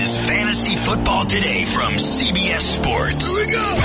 is Fantasy Football Today from CBS Sports. Here we go.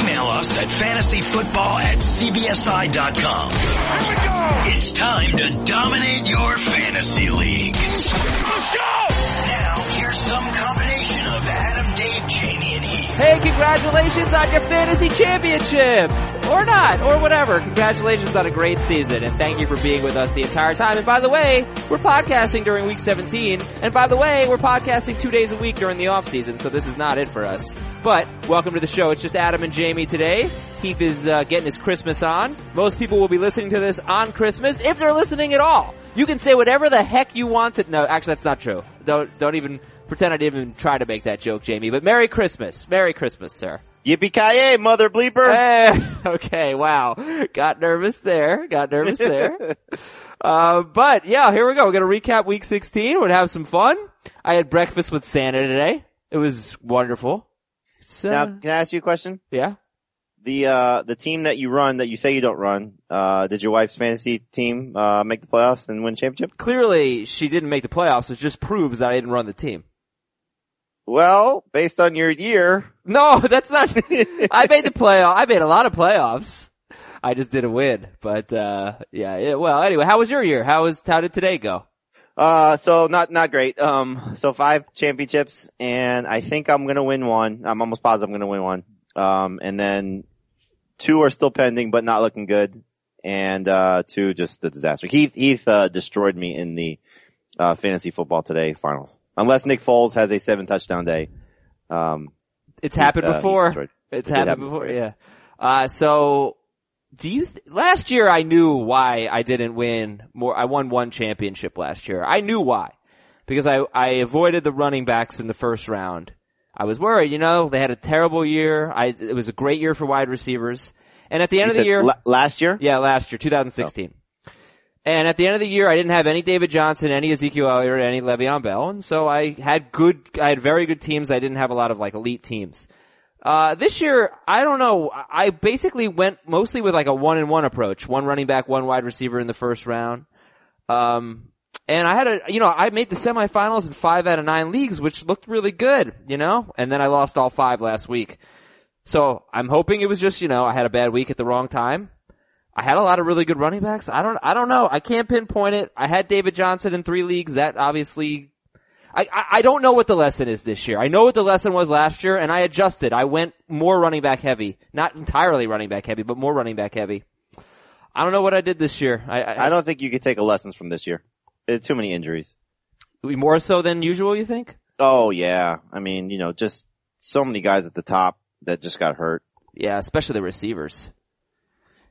Email us at fantasyfootball at cbsi.com. Here we go. It's time to dominate your fantasy league. Let's go. Now, here's some combination of Adam, Dave, Jamie, and Heath. Hey, congratulations on your fantasy championship! Or not, or whatever. Congratulations on a great season, and thank you for being with us the entire time. And by the way, we're podcasting during week 17, and by the way, we're podcasting two days a week during the off season, so this is not it for us. But, welcome to the show. It's just Adam and Jamie today. Heath is uh, getting his Christmas on. Most people will be listening to this on Christmas, if they're listening at all. You can say whatever the heck you want to, no, actually that's not true. Don't, don't even pretend I didn't even try to make that joke, Jamie, but Merry Christmas. Merry Christmas, sir. Yippee ki mother bleeper. Hey, okay, wow. Got nervous there. Got nervous there. uh, but yeah, here we go. We're gonna recap week 16. We're gonna have some fun. I had breakfast with Santa today. It was wonderful. So, Now, can I ask you a question? yeah. The, uh, the team that you run that you say you don't run, uh, did your wife's fantasy team, uh, make the playoffs and win championship? Clearly, she didn't make the playoffs, which just proves that I didn't run the team. Well, based on your year, No, that's not, I made the playoff. I made a lot of playoffs. I just didn't win, but, uh, yeah, yeah, well, anyway, how was your year? How was, how did today go? uh, so not, not great. Um, so five championships and I think I'm gonna win one. I'm almost positive I'm gonna win one. Um, and then two are still pending, but not looking good. And, uh, two just a disaster. Heath, Heath, uh, destroyed me in the, uh, fantasy football today finals. Unless Nick Foles has a seven touchdown day. Um, It's happened uh, before. It's It happened happen before, before. yeah. Uh, so, do you, th- last year I knew why I didn't win more, I won one championship last year. I knew why. Because I, I avoided the running backs in the first round. I was worried, you know, they had a terrible year. I, it was a great year for wide receivers. And at the end you of the year, la- last year? yeah, last year, 2016. And at the end of the year, I didn't have any David Johnson, any Ezekiel Elliott, any Le'Veon Bell, and so I had good, I had very good teams. I didn't have a lot of like elite teams. Uh, this year, I don't know. I basically went mostly with like a one and one approach. One running back, one wide receiver in the first round. Um, and I had a, you know, I made the semifinals in five out of nine leagues, which looked really good, you know, and then I lost all five last week. So I'm hoping it was just, you know, I had a bad week at the wrong time. I had a lot of really good running backs. I don't, I don't know. I can't pinpoint it. I had David Johnson in three leagues. That obviously, I, I, I don't know what the lesson is this year. I know what the lesson was last year and I adjusted. I went more running back heavy. Not entirely running back heavy, but more running back heavy. I don't know what I did this year. I, I, I don't think you could take a lessons from this year. There's too many injuries. more so than usual, you think? Oh yeah. I mean, you know, just so many guys at the top that just got hurt. Yeah, especially the receivers.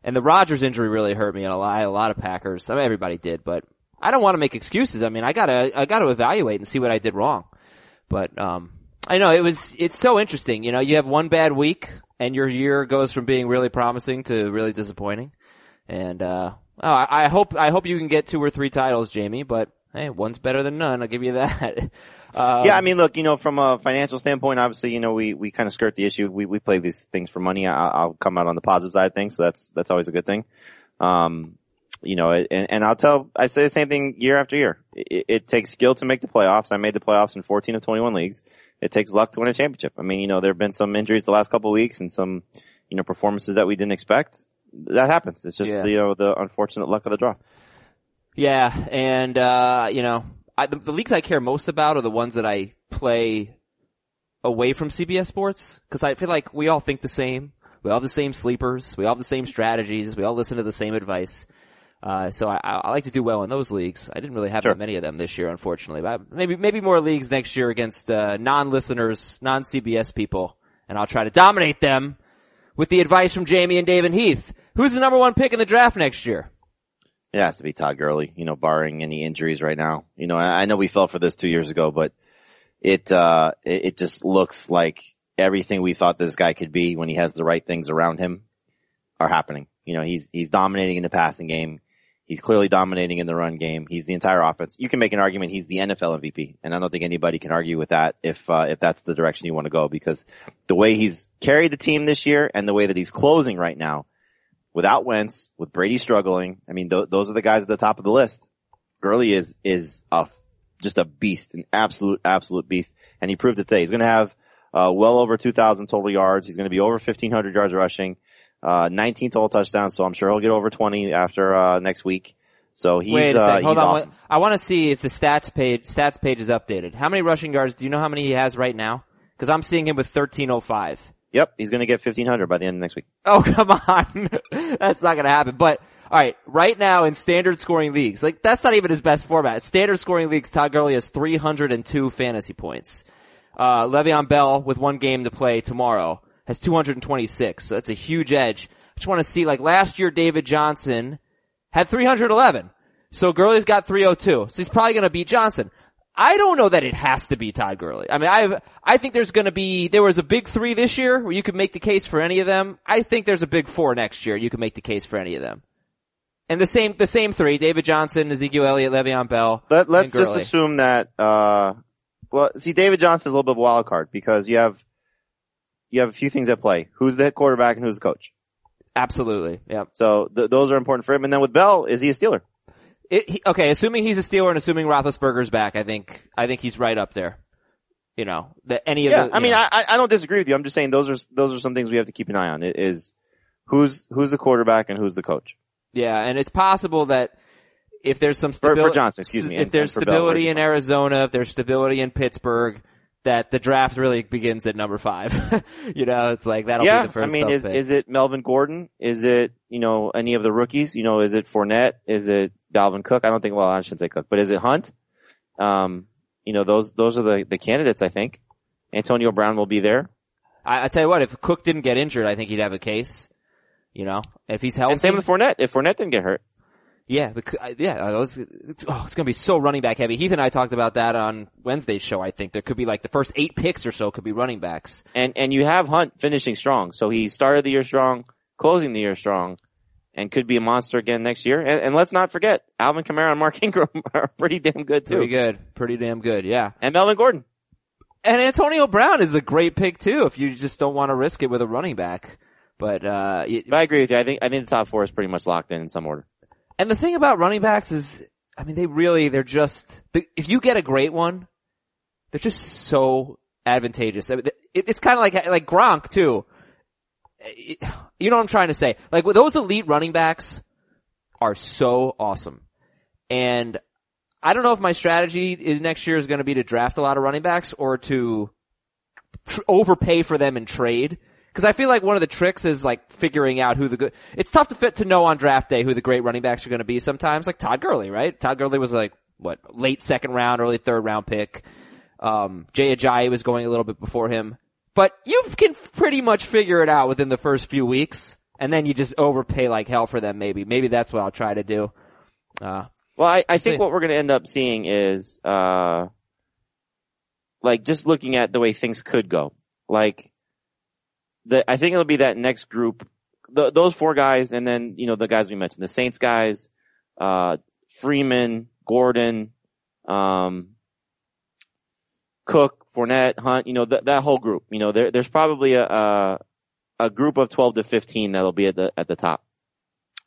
And the Rodgers injury really hurt me a lot. A lot of Packers. I mean, everybody did, but I don't want to make excuses. I mean, I gotta, I gotta evaluate and see what I did wrong. But, um, I know it was, it's so interesting. You know, you have one bad week and your year goes from being really promising to really disappointing. And, uh, oh, I, I hope, I hope you can get two or three titles, Jamie, but hey, one's better than none. I'll give you that. um, yeah, I mean, look, you know, from a financial standpoint, obviously, you know, we, we kind of skirt the issue. We, we play these things for money. I, I'll come out on the positive side of things. So that's, that's always a good thing. Um, you know, and, and I'll tell, I say the same thing year after year. It, it takes skill to make the playoffs. I made the playoffs in 14 of 21 leagues. It takes luck to win a championship. I mean, you know, there have been some injuries the last couple of weeks and some, you know, performances that we didn't expect. That happens. It's just, Yeah. you know, the unfortunate luck of the draw. Yeah, and uh, you know, I, the, the leagues I care most about are the ones that I play away from CBS Sports because I feel like we all think the same. We all have the same sleepers. We all have the same strategies. We all listen to the same advice. Uh, so I, I like to do well in those leagues. I didn't really have Sure. that many of them this year, unfortunately. But maybe maybe more leagues next year against uh, non-listeners, non-CBS people, and I'll try to dominate them with the advice from Jamie and Dave and Heath. Who's the number one pick in the draft next year? It has to be Todd Gurley, you know, barring any injuries right now. You know, I know we fell for this two years ago, but it, uh, it just looks like everything we thought this guy could be when he has the right things around him are happening. You know, he's, he's dominating in the passing game. He's clearly dominating in the run game. He's the entire offense. You can make an argument he's the NFL MVP, and I don't think anybody can argue with that if uh, if that's the direction you want to go because the way he's carried the team this year and the way that he's closing right now, without Wentz, with Brady struggling, I mean th- those are the guys at the top of the list. Gurley is is a just a beast, an absolute, absolute beast. And he proved it today. He's going to have, uh, well over 2,000 total yards. He's going to be over 1,500 yards rushing, uh, 19 total touchdowns. So I'm sure he'll get over 20 after, uh, next week. So he's, Wait a uh, second. Hold he's on. awesome. I want to see if the stats page stats page is updated. How many rushing yards? Do you know how many he has right now? Because I'm seeing him with 1305. Yep. He's going to get 1,500 by the end of next week. Oh come on, that's not gonna happen. But all right, right now in standard scoring leagues, like that's not even his best format. Standard scoring leagues, Todd Gurley has 302 fantasy points. Uh, Le'Veon Bell with one game to play tomorrow has 226. So that's a huge edge. I just want to see like last year, David Johnson had 311. So Gurley's got 302. So he's probably going to beat Johnson. I don't know that it has to be Todd Gurley. I mean, I I think there's going to be there was a big three this year where you could make the case for any of them. I think there's a big four next year. You can make the case for any of them. And the same the same three: David Johnson, Ezekiel Elliott, Le'Veon Bell. Let, let's and just assume that, uh, well, see, David Johnson's a little bit of a wild card because you have, you have a few things at play. Who's the quarterback and who's the coach? Absolutely, yeah. So th- those are important for him. And then with Bell, is he a Steeler? It, he, okay, assuming he's a Steeler and assuming Roethlisberger's back, I think I think he's right up there. You know, that any of Yeah, the. I mean, know. I, I don't disagree with you. I'm just saying those are, those are some things we have to keep an eye on. It is who's, who's the quarterback and who's the coach. Yeah, and it's possible that if there's some For- for stability, Johnson, excuse me, if and- there's and for Bell, stability in? Arizona, if there's stability in Pittsburgh, that the draft really begins at number five. you know, it's like that'll yeah, be the first. I mean, is, is it Melvin Gordon? Is it, you know, any of the rookies? You know, is it Fournette? Is it Dalvin Cook? I don't think, well, I shouldn't say Cook, but is it Hunt? Um, you know, those, those are the, the candidates, I think. Antonio Brown will be there. I, I tell you what, if Cook didn't get injured, I think he'd have a case. You know, if he's healthy. And same with Fournette. If Fournette didn't get hurt. Yeah, because, yeah, I was, oh, it's gonna be so running back heavy. Heath and I talked about that on Wednesday's show. I think there could be like the first eight picks or so could be running backs. And, and you have Hunt finishing strong. So he started the year strong, closing the year strong, and could be a monster again next year. And, and let's not forget, Alvin Kamara and Mark Ingram are pretty damn good too. Pretty good, pretty damn good. Yeah. And Melvin Gordon. And Antonio Brown is a great pick too, if you just don't want to risk it with a running back. But, uh, y- But I agree with you. I think, I think the top four is pretty much locked in in some order. And the thing about running backs is, I mean, they really, they're just, if you get a great one, they're just so advantageous. It's kind of like, like Gronk too. You know what I'm trying to say? Like those elite running backs are so awesome. And I don't know if my strategy is next year is going to be to draft a lot of running backs or to overpay for them and trade. Cause I feel like one of the tricks is like figuring out who the good, it's tough to fit to know on draft day who the great running backs are going to be sometimes, like Todd Gurley, right? Todd Gurley was like, what, late second round, early third round pick. Um, Jay Ajayi was going a little bit before him. But you can pretty much figure it out within the first few weeks. And then you just overpay like hell for them maybe. Maybe that's what I'll try to do. Uh, Well, I, I think See. what we're going to end up seeing is, uh, like just looking at the way things could go. Like, the, I think it'll be that next group, the, those four guys, and then, you know, the guys we mentioned, the Saints guys, uh, Freeman, Gordon, um, Cook, Fournette, Hunt, you know, th- that whole group. You know, there, there's probably a, a, a group of 12 to 15 that'll be at the, at the top.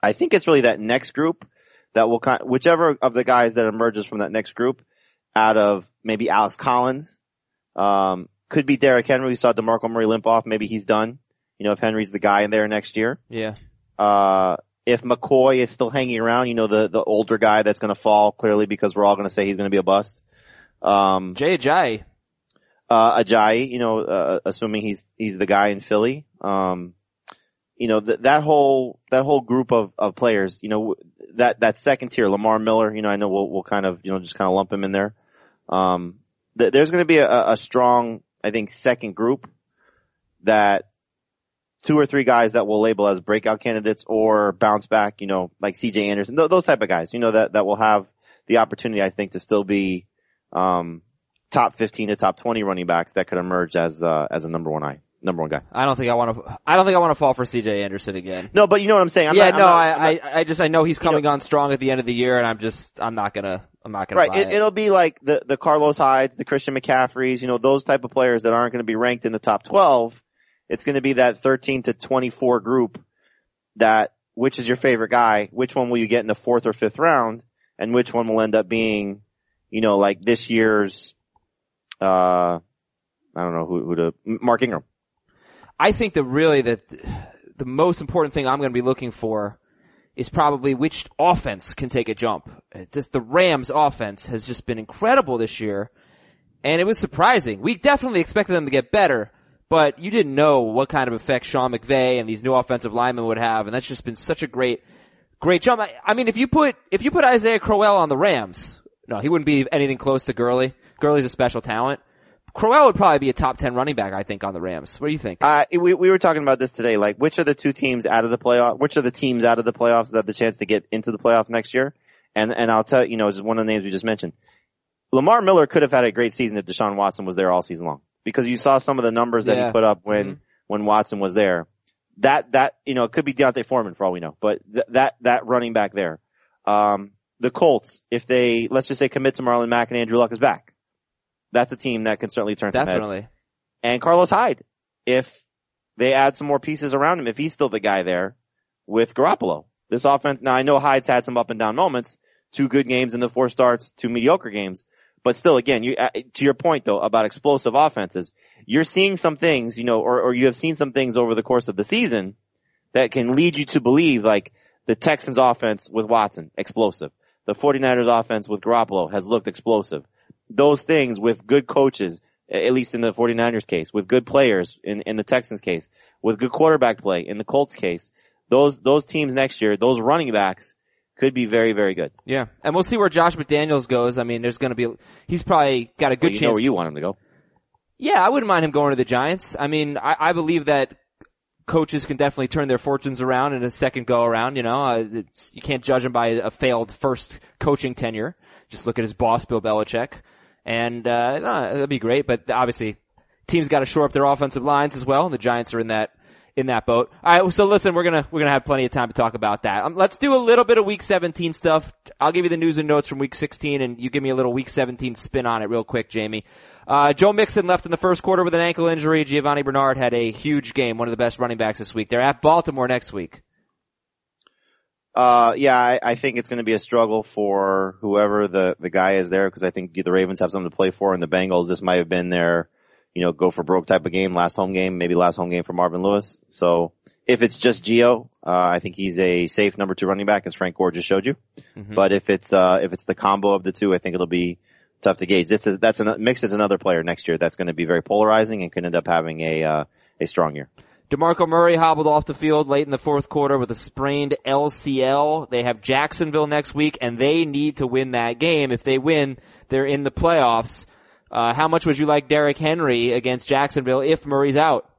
I think it's really that next group that will kind, whichever of the guys that emerges from that next group out of maybe Alex Collins, um, could be Derrick Henry. We saw DeMarco Murray limp off. Maybe he's done. You know, if Henry's the guy in there next year. yeah. Uh, if McCoy is still hanging around, you know, the, the older guy that's going to fall clearly because we're all going to say he's going to be a bust. Um, Jay Ajayi. uh, Ajayi, you know, uh, assuming he's, he's the guy in Philly. Um, you know, th- that whole, that whole group of, of players, you know, that, that second tier, Lamar Miller, you know, I know we'll, we'll kind of, you know, just kind of lump him in there. Um, th- there's going to be a, a strong, I think, second group that two or three guys that we'll label as breakout candidates or bounce back, you know, like CJ Anderson, th- those type of guys, you know, that, that will have the opportunity, I think, to still be, um, top 15 to top 20 running backs that could emerge as, uh, as a number one eye, number one guy. I don't think I want to. I don't think I want to fall for C.J. Anderson again. No, but you know what I'm saying? I'm yeah, not- I'm no, not- I, I'm not- I, I just I know he's coming on strong at the end of the year, and I'm just I'm not gonna I'm not gonna Right. buy It, it. it'll be like the, the Carlos Hydes, the Christian McCaffreys, you know, those type of players that aren't going to be ranked in the top 12. It's going to be that 13 to 24 group that, which is your favorite guy? Which one will you get in the fourth or fifth round? And which one will end up being, you know, like this year's, uh, I don't know who, who to, Mark Ingram. I think that really that the most important thing I'm going to be looking for is probably which offense can take a jump. Uh, just the Rams offense has just been incredible this year. And it was surprising. We definitely expected them to get better, but you didn't know what kind of effect Sean McVay and these new offensive linemen would have. And that's just been such a great, great jump. I, I mean, if you put, if you put Isaiah Crowell on the Rams, no, he wouldn't be anything close to Gurley. Gurley's a special talent. Crowell would probably be a top 10 running back, I think, on the Rams. What do you think? Uh, we, we were talking about this today. Like, which are the two teams out of the playoff, which are the teams out of the playoffs that have the chance to get into the playoff next year? And, and I'll tell you, you know, just one of the names we just mentioned. Lamar Miller could have had a great season if Deshaun Watson was there all season long. Because you saw some of the numbers that Yeah. he put up when, Mhm. when Watson was there. That, that, you know, it could be D'Onta Foreman for all we know, but th- that, that running back there. Um, the Colts, if they, let's just say commit to Marlon Mack and Andrew Luck is back. That's a team that can certainly turn Definitely. and Carlos Hyde. If they add some more pieces around him, if he's still the guy there with Garoppolo. This offense, now I know Hyde's had some up and down moments, two good games in the four starts, two mediocre games, but still again, you, uh, to your point though about explosive offenses, you're seeing some things, you know, or, or you have seen some things over the course of the season that can lead you to believe like the Texans offense with Watson, explosive. The 49ers offense with Garoppolo has looked explosive. Those things with good coaches, at least in the 49ers case, with good players in, in the Texans case, with good quarterback play in the Colts case, those, those teams next year, those running backs could be very, very good. Yeah. And we'll see where Josh McDaniels goes. I mean, there's going to be, he's probably got a good Well, you chance. know where you want him to go. Yeah, I wouldn't mind him going to the Giants. I mean, I, I believe that coaches can definitely turn their fortunes around in a second go around. You know, uh, it's, you can't judge him by a failed first coaching tenure. Just look at his boss, Bill Belichick, and uh, no, that'd be great. But obviously, teams got to shore up their offensive lines as well, and the Giants are in that in that boat. All right, so listen, we're gonna we're gonna have plenty of time to talk about that. Um, let's do a little bit of Week 17 stuff. I'll give you the news and notes from Week 16, and you give me a little Week 17 spin on it real quick, Jamie. Uh, Joe Mixon left in the first quarter with an ankle injury. Giovani Bernard had a huge game, one of the best running backs this week. They're at Baltimore next week. Uh, yeah, I, I think it's going to be a struggle for whoever the, the guy is there because I think the Ravens have something to play for and the Bengals, this might have been their, you know, go for broke type of game, last home game, maybe last home game for Marvin Lewis. So if it's just Geo, uh, I think he's a safe number two running back as Frank Gore just showed you. But if it's, uh, if it's the combo of the two, I think it'll be tough to gauge. This is, that's an, Mix is another player next year that's going to be very polarizing and could end up having a, uh, a strong year. DeMarco Murray hobbled off the field late in the fourth quarter with a sprained LCL. They have Jacksonville next week and they need to win that game. If they win, they're in the playoffs. Uh, how much would you like Derrick Henry against Jacksonville if Murray's out?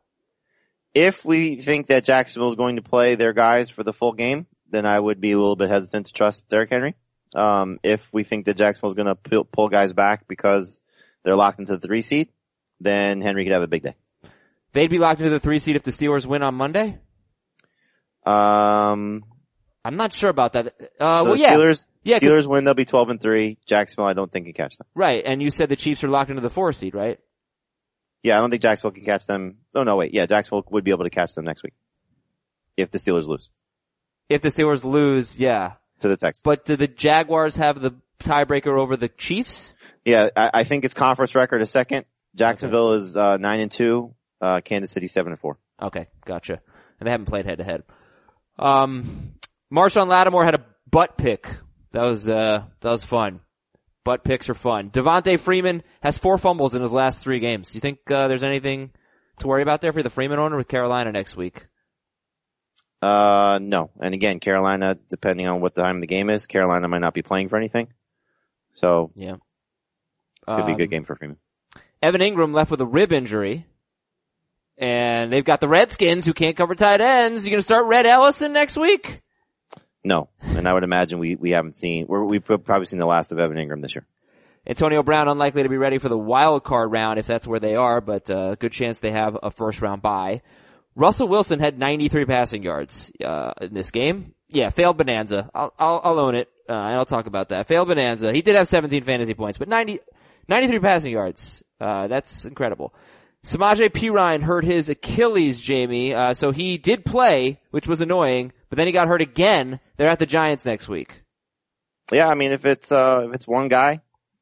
if we think that Jacksonville is going to play their guys for the full game, then I would be a little bit hesitant to trust Derrick Henry. Um, if we think that Jacksonville is going to pull, guys back because they're locked into the three seed, then Henry could have a big day. They'd be locked into the three seed if the Steelers win on Monday? Um, I'm not sure about that. Uh, well, yeah. Steelers, Yeah, Steelers win, they'll be 12 and 3. Jacksonville, I don't think can catch them. Right. And you said the Chiefs are locked into the four seed, right? Yeah, I don't think Jacksonville can catch them. Oh no, wait. Yeah, Jacksonville would be able to catch them next week. If the Steelers lose If the Steelers lose, yeah. to the Texans. But do the Jaguars have the tiebreaker over the Chiefs? Yeah, I, I think it's conference record a second. Jacksonville is, uh, 9 and 2. Uh, Kansas City 7 and 4. Okay, gotcha. And they haven't played head to head. Um, Marshon Lattimore had a butt pick. That was, uh, that was fun. Butt picks are fun. Devonta Freeman has four fumbles in his last three games. Do you think, uh, there's anything to worry about there for the Freeman owner with Carolina next week? Uh, no. And again, Carolina, depending on what the time of the game is, Carolina might not be playing for anything. So, Yeah. could be a Um, good game for Freeman. Evan Engram left with a rib injury. And they've got the Redskins who can't cover tight ends. You gonna start Rhett Ellison next week? No. And I would imagine we, we haven't seen, we're, we've probably seen the last of Evan Engram this year. Antonio Brown unlikely to be ready for the wild card round if that's where they are, but uh, good chance they have a first round bye. Russell Wilson had 93 passing yards uh, in this game. Yeah, failed bonanza. I'll I'll, I'll own it, uh, and I'll talk about that. Failed bonanza. He did have 17 fantasy points, but 90 93 passing yards. Uh, that's incredible. Samaje Perine hurt his Achilles, Jamie. Uh, so he did play, which was annoying, but then he got hurt again. They're at the Giants next week. Yeah, I mean, if it's, uh, if it's one guy,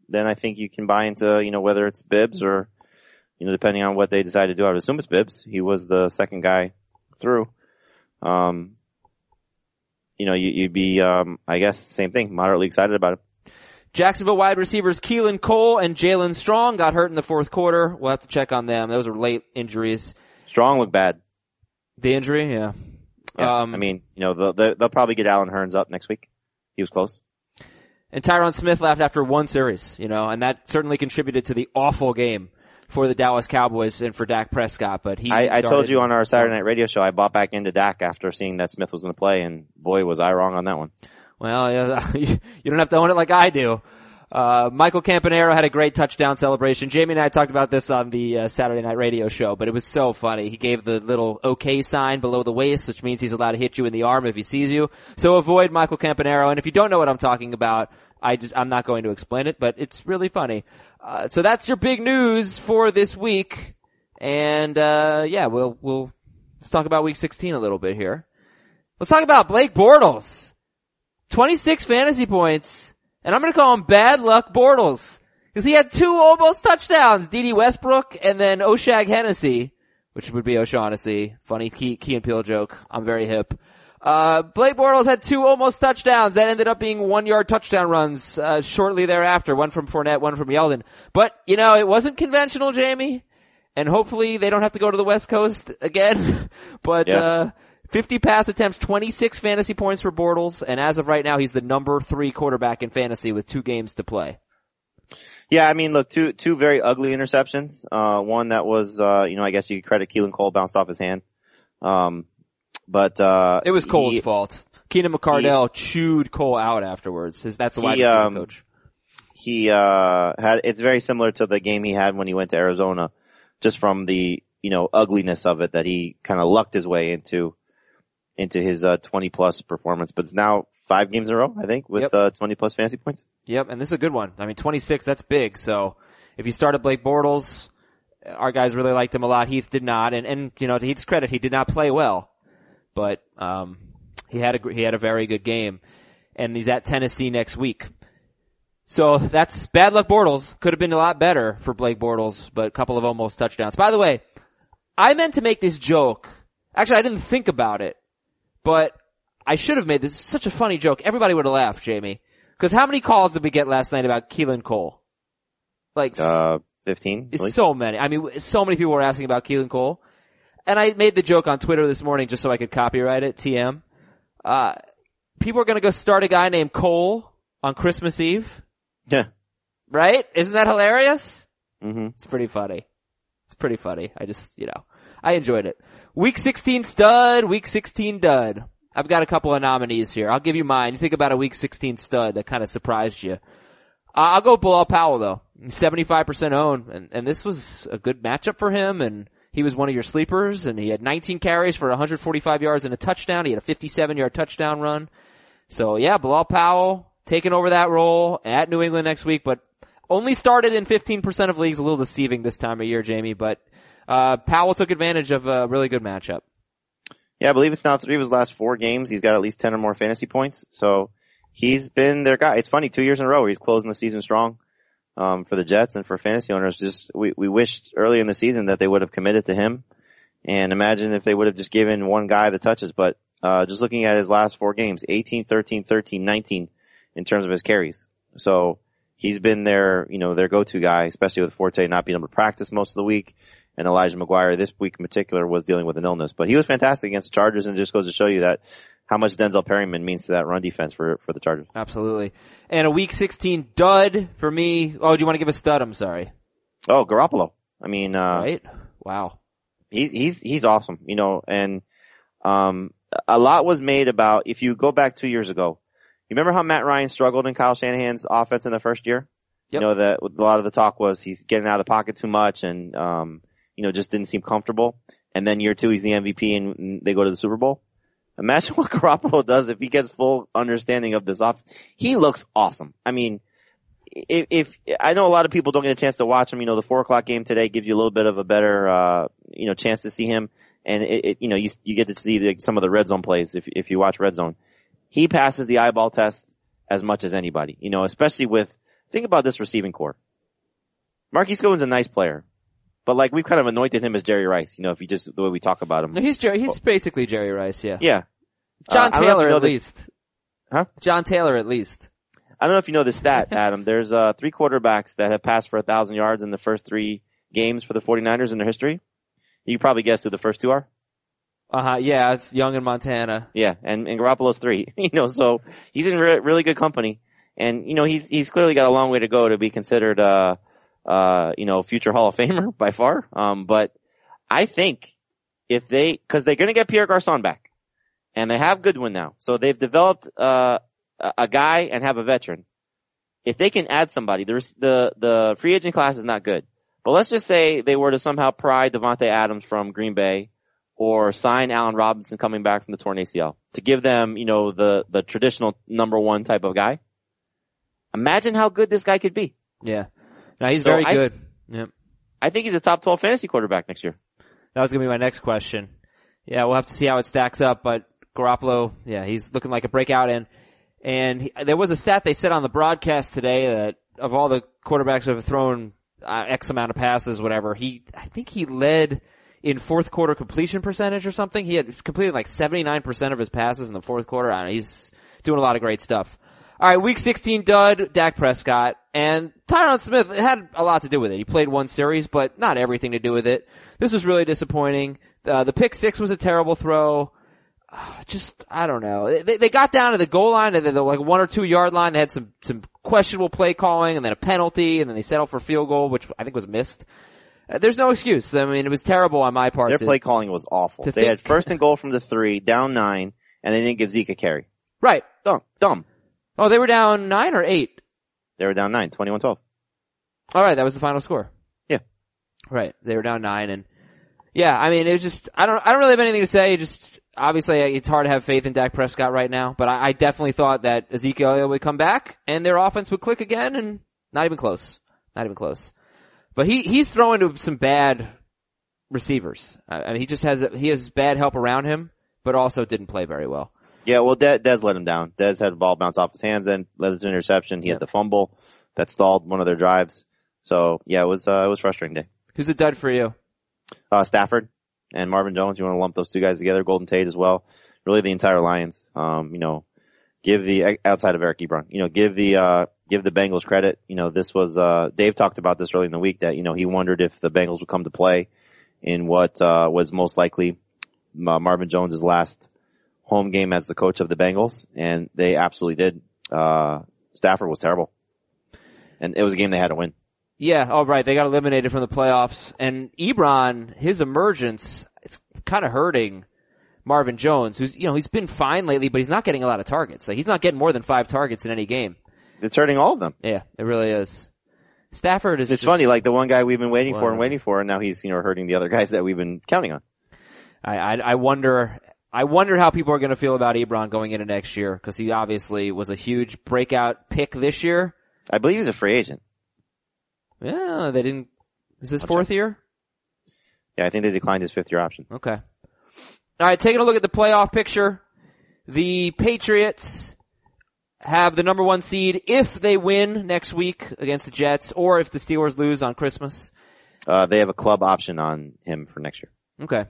then I think you can buy into, you know, whether it's Bibbs or, you know, depending on what they decide to do. I would assume it's Bibbs. He was the second guy through. Um, you know, you, would be, um, I guess, same thing, moderately excited about it. Jacksonville wide receivers Keelan Cole and Jaelen Strong got hurt in the fourth quarter. We'll have to check on them. Those were late injuries. Strong looked bad. The injury, yeah. yeah um, I mean, you know, they'll, they'll probably get Allen Hurns up next week. He was close. And Tyron Smith left after one series, you know, and that certainly contributed to the awful game for the Dallas Cowboys and for Dak Prescott. But he, I, I told you on our Saturday night radio show, I bought back into Dak after seeing that Smith was going to play, and boy, was I wrong on that one. Well, you don't have to own it like I do. Uh, Michael Campanaro had a great touchdown celebration. Jamie and I talked about this on the uh, Saturday night radio show, but it was so funny. He gave the little OK sign below the waist, which means he's allowed to hit you in the arm if he sees you. So avoid Michael Campanaro. And if you don't know what I'm talking about, I just, I'm not going to explain it, but it's really funny. Uh, so that's your big news for this week. And, uh, yeah, we'll, we'll, let's talk about week 16 a little bit here. Let's talk about Blake Bortles. 26 fantasy points and I'm going to call him Bad Luck Bortles. Cause he had two almost touchdowns. Dede Westbrook and then Oshag Hennessy, which would be O'Shaughnessy. Funny key, Key and Peele joke. I'm very hip. Uh, Blake Bortles had two almost touchdowns that ended up being one yard touchdown runs, uh, shortly thereafter. One from Fournette, one from Yeldon. But, you know, it wasn't conventional, Jamie. And hopefully they don't have to go to the West Coast again. but, yeah. uh, 50 pass attempts, 26 fantasy points for Bortles, and as of right now, he's the number three quarterback in fantasy with two games to play. Yeah, I mean, look, two two very ugly interceptions. Uh, one that was, uh, you know, I guess you could credit Keelan Cole bounced off his hand. Um, but uh, it was Cole's he, fault. Keenan McCardell he, chewed Cole out afterwards. His, That's the wide receiver um, coach. He uh, had. It's very similar to the game he had when he went to Arizona, just from the you know ugliness of it that he kind of lucked his way into into his uh, 20 plus performance, but it's now five games in a row, I think, with yep. uh, 20 plus fantasy points. Yep, and this is a good one. I mean, 26, that's big. So if you started Blake Bortles, our guys really liked him a lot. Heath did not, and and you know to Heath's credit, he did not play well, but um, he had a he had a very good game, and he's at Tennessee next week. So that's bad luck. Bortles could have been a lot better for Blake Bortles, but a couple of almost touchdowns. By the way, I meant to make this joke. Actually, I didn't think about it but I should have made this such a funny joke. Everybody would have laughed, Jamie. Cause how many calls did we get last night about Keelan Cole? Like, uh, 15? It's so many. I mean, so many people were asking about Keelan Cole. And I made the joke on Twitter this morning just so I could copyright it, TM. Uh, people are gonna go start a guy named Cole on Christmas Eve. Yeah. Right? Isn't that hilarious? Mm-hmm. It's pretty funny. It's pretty funny. I just, you know, I enjoyed it. Week 16 stud, week 16 dud. I've got a couple of nominees here. I'll give you mine. You think about a week 16 stud that kind of surprised you. Uh, I'll go Bilal Powell though. 75% owned and, and this was a good matchup for him and he was one of your sleepers and he had 19 carries for 145 yards and a touchdown. He had a 57 yard touchdown run. So yeah, Bilal Powell taking over that role at New England next week, but only started in 15% of leagues, a little deceiving this time of year, Jamie, but uh, Powell took advantage of a really good matchup. Yeah, I believe it's now three of his last four games. He's got at least 10 or more fantasy points. So he's been their guy. It's funny, two years in a row, he's closing the season strong. Um, for the Jets and for fantasy owners, just we, we wished early in the season that they would have committed to him, and imagine if they would have just given one guy the touches. But uh, just looking at his last four games, 18, 13, 13, 19 in terms of his carries. So he's been their, you know, their go-to guy, especially with Forte not being able to practice most of the week and Elijah McGuire this week in particular was dealing with an illness. But he was fantastic against the Chargers and just goes to show you that how much Denzel Perryman means to that run defense for, for the Chargers. Absolutely. And a week 16 dud for me. Oh, do you want to give a stud? I'm sorry. Oh, Garoppolo. I mean, uh, right? Wow. He's, he's, he's awesome, you know, and, um, a lot was made about, if you go back two years ago, you remember how Matt Ryan struggled in Kyle Shanahan's offense in the first year? Yep. You know, that a lot of the talk was he's getting out of the pocket too much and, um, you know, just didn't seem comfortable. And then year two, he's the MVP and they go to the Super Bowl. Imagine what Garoppolo does if he gets full understanding of this offense. He looks awesome. I mean, if, if, I know a lot of people don't get a chance to watch him, you know, the four o'clock game today gives you a little bit of a better, uh, you know, chance to see him. And it, it you know, you, you get to see the, some of the red zone plays if, if you watch red zone. He passes the eyeball test as much as anybody, you know, especially with think about this receiving corps. Marquise Goodwin's a nice player, but like we've kind of anointed him as Jerry Rice. You know, if you just the way we talk about him. No, he's Jerry, he's basically Jerry Rice, yeah. Yeah. John Uh, I don't know if Taylor at this- least. Huh? John Taylor at least. I don't know if you know the stat, Adam. There's uh, three quarterbacks that have passed for a thousand yards in the first three games for the 49ers in their history. You can probably guess who the first two are. Uh huh. Yeah, it's Young and Montana. Yeah, and, and Garoppolo's three. you know, so he's in re- really good company, and you know he's he's clearly got a long way to go to be considered uh uh you know future Hall of Famer by far. Um, but I think if they because they're going to get Pierre Garcon back, and they have Goodwin now, so they've developed uh a guy and have a veteran. If they can add somebody, there's the the free agent class is not good. But let's just say they were to somehow pry Davante Adams from Green Bay or sign Allen Robinson coming back from the torn ACL to give them, you know, the, the traditional number one type of guy. Imagine how good this guy could be. Yeah. No, he's So very I- good. Yep. I think he's a top 12 fantasy quarterback next year. That was gonna be my next question. Yeah, we'll have to see how it stacks up, but Garoppolo, yeah, he's looking like a breakout and, and he, there was a stat they said on the broadcast today that of all the quarterbacks who have thrown uh, X amount of passes, whatever, he, I think he led in fourth quarter completion percentage or something. He had completed like 79% of his passes in the fourth quarter. I don't know, he's doing a lot of great stuff. All right, week 16 dud, Dak Prescott, and Tyron Smith had a lot to do with it. He played one series, but not everything to do with it. This was really disappointing. Uh, the pick six was a terrible throw. Uh, Just, I don't know. They, they got down to the goal line and then the like one or two yard line. They had some, some questionable play calling and then a penalty and then they settled for field goal, which I think was missed. Uh, there's no excuse. I mean, it was terrible on my part. Their to- play calling was awful. They had first and goal from the three, down nine, and they didn't give Zeke a carry. Right. Dumb. Dumb. Oh, they were down nine or eight. They were down nine, 21-12. All right, that was the final score. Yeah. Right, they were down nine, and yeah, I mean, it was just I don't I don't really have anything to say. Just obviously, it's hard to have faith in Dak Prescott right now, but I, I definitely thought that Ezekiel would come back and their offense would click again, and not even close, not even close. But he he's throwing to some bad receivers. I, I mean, he just has he has bad help around him, but also didn't play very well. Yeah, well, Des, Des let him down. Des had the ball bounce off his hands and led to an interception. He Yep. had the fumble that stalled one of their drives. So yeah, it was, uh, it was frustrating day. Who's a dud for you? uh, Stafford and Marvin Jones. You want to lump those two guys together, Golden Tate as well. Really the entire Lions. Um, you know, give the, outside of Eric Ebron, you know, give the, uh, give the Bengals credit. You know, this was, uh, Dave talked about this early in the week that, you know, he wondered if the Bengals would come to play in what, uh, was most likely uh, Marvin Jones' last home game as the coach of the Bengals. And they absolutely did. Uh, Stafford was terrible. And it was a game they had to win. Yeah, all right. They got eliminated from the playoffs, and Ebron, his emergence, it's kind of hurting Marvin Jones, who's you know he's been fine lately, but he's not getting a lot of targets. Like he's not getting more than five targets in any game. It's hurting all of them. Yeah, it really is. Stafford is. It's funny, like the one guy we've been waiting for and waiting for, and now he's you know hurting the other guys that we've been counting on. I, I I wonder. I wonder how people are going to feel about Ebron going into next year because he obviously was a huge breakout pick this year. I believe he's a free agent. Yeah, they didn't. Is this I'll fourth year? Yeah, I think they declined his fifth year option. Okay. All right, taking a look at the playoff picture. The Patriots have the number one seed if they win next week against the Jets or if the Steelers lose on Christmas. Uh, they have a club option on him for next year. Okay.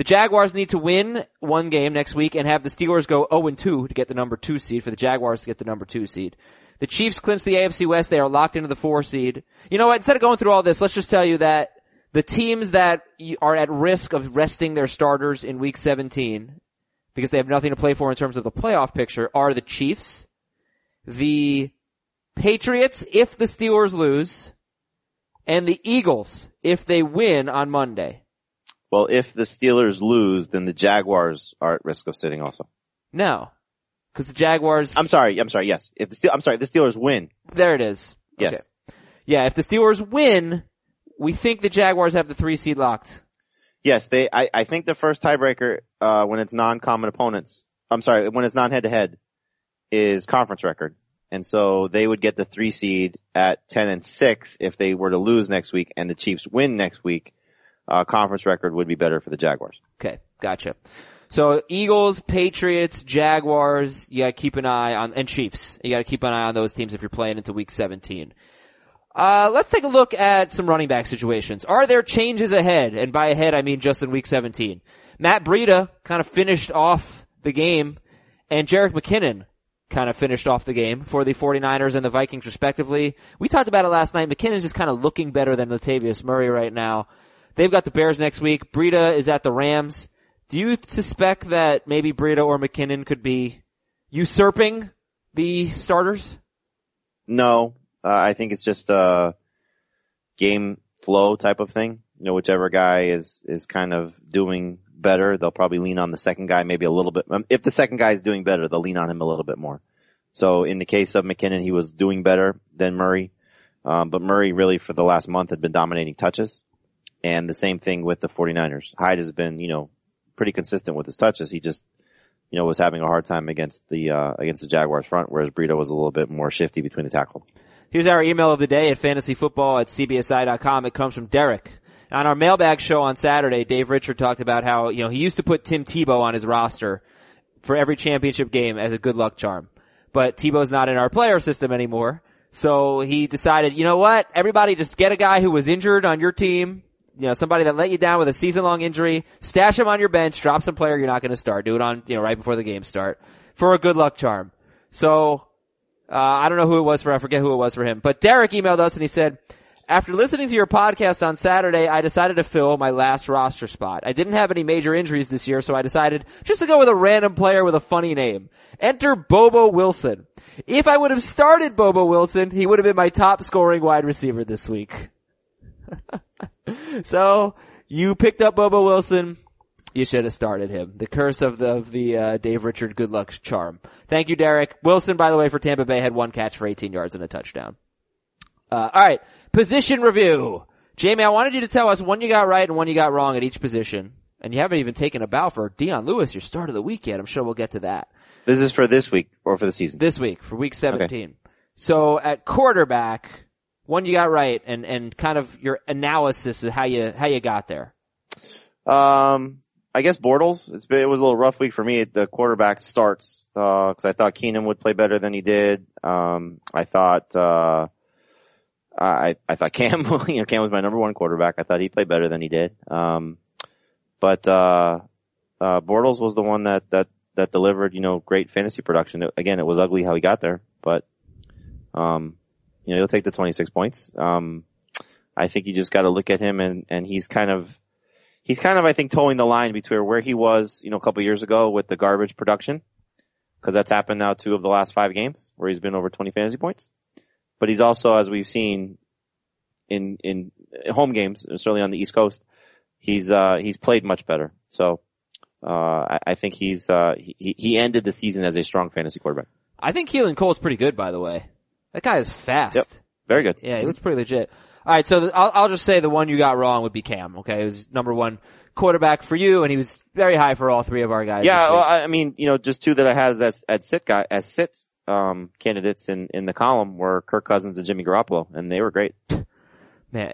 The Jaguars need to win one game next week and have the Steelers go 0 2 to get the number two seed for the Jaguars to get the number two seed. The Chiefs clinch the AFC West. They are locked into the four seed. You know what? Instead of going through all this, let's just tell you that the teams that are at risk of resting their starters in week 17 because they have nothing to play for in terms of the playoff picture are the Chiefs, the Patriots if the Steelers lose, and the Eagles if they win on Monday. Well, if the Steelers lose, then the Jaguars are at risk of sitting also. No. Cause the Jaguars, I'm sorry, I'm sorry, yes. If the Steel, I'm sorry, the Steelers win, there it is. yes. Okay. Yeah, if the Steelers win, we think the Jaguars have the three seed locked. Yes, they, I, I think the first tiebreaker, uh, when it's non-common opponents, I'm sorry, when it's non-head to head, is conference record. And so they would get the three seed at 10 and 6 if they were to lose next week and the Chiefs win next week. Uh, conference record would be better for the Jaguars. Okay, gotcha. So Eagles, Patriots, Jaguars, you gotta keep an eye on, and Chiefs. You gotta keep an eye on those teams if you're playing into week 17. Uh, let's take a look at some running back situations. Are there changes ahead? And by ahead, I mean just in week 17. Matt Breida kind of finished off the game and Jerick McKinnon kind of finished off the game for the 49ers and the Vikings respectively. We talked about it last night. McKinnon's just kind of looking better than Latavius Murray right now. They've got the Bears next week. Breida is at the Rams. Do you suspect that maybe Breida or McKinnon could be usurping the starters? No, uh, I think it's just a game flow type of thing. You know, whichever guy is, is kind of doing better, they'll probably lean on the second guy maybe a little bit. Um, if the second guy is doing better, they'll lean on him a little bit more. So in the case of McKinnon, he was doing better than Murray. Um, but Murray really for the last month had been dominating touches. And the same thing with the 49ers. Hyde has been, you know, pretty consistent with his touches. He just, you know, was having a hard time against the, uh, against the Jaguars front, whereas Breida was a little bit more shifty between the tackle. Here's our email of the day at fantasyfootball at cbsi.com. It comes from Derek. On our mailbag show on Saturday, Dave Richard talked about how, you know, he used to put Tim Tebow on his roster for every championship game as a good luck charm. But Tebow's not in our player system anymore. So he decided, you know what? Everybody just get a guy who was injured on your team, you know, somebody that let you down with a season long injury, stash him on your bench, drop some player you're not going to start. Do it on, you know, right before the game start for a good luck charm. So, uh, I don't know who it was for, I forget who it was for him, but Derek emailed us and he said, after listening to your podcast on Saturday, I decided to fill my last roster spot. I didn't have any major injuries this year, so I decided just to go with a random player with a funny name. Enter Bobo Wilson. If I would have started Bobo Wilson, he would have been my top scoring wide receiver this week. so, you picked up Bobo Wilson. You should have started him. The curse of the, of the uh, Dave Richard good luck charm. Thank you, Derek. Wilson, by the way, for Tampa Bay had one catch for 18 yards and a touchdown. Uh, all right, position review. Jamie, I wanted you to tell us one you got right and one you got wrong at each position. And you haven't even taken a bow for Dion Lewis, your start of the week yet. I'm sure we'll get to that. This is for this week or for the season? This week, for week 17. So at quarterback, one you got right and, and kind of your analysis of how you, how you got there. Um, I guess Bortles. It's been, it was a little rough week for me. At the quarterback starts, uh, cause I thought Keenum would play better than he did. Um, I thought, uh, I, I thought Cam, you know, Cam was my number one quarterback. I thought he played better than he did. Um, but, uh, uh, Bortles was the one that, that, that delivered, you know, great fantasy production. Again, it was ugly how he got there, but, um, you know, he'll take the 26 points. Um, I think you just got to look at him and, and he's kind of, he's kind of, I think, towing the line between where he was, you know, a couple years ago with the garbage production. Cause that's happened now two of the last five games where he's been over 20 fantasy points but he's also, as we've seen in in home games, certainly on the East Coast, he's uh, he's played much better. So uh, I, I, think he's uh, he he ended the season as a strong fantasy quarterback. I think Keelan Cole's pretty good, by the way. That guy is fast. Yep. Very good. Yeah, he looks pretty legit. All right, so the, I'll, I'll just say the one you got wrong would be Cam. Okay, he was number one quarterback for you, and he was very high for all three of our guys. Yeah, well, I mean, you know, just two that I had as as sit guy as sits um, candidates in, in the column were Kirk Cousins and Jimmy Garoppolo, and they were great. Man,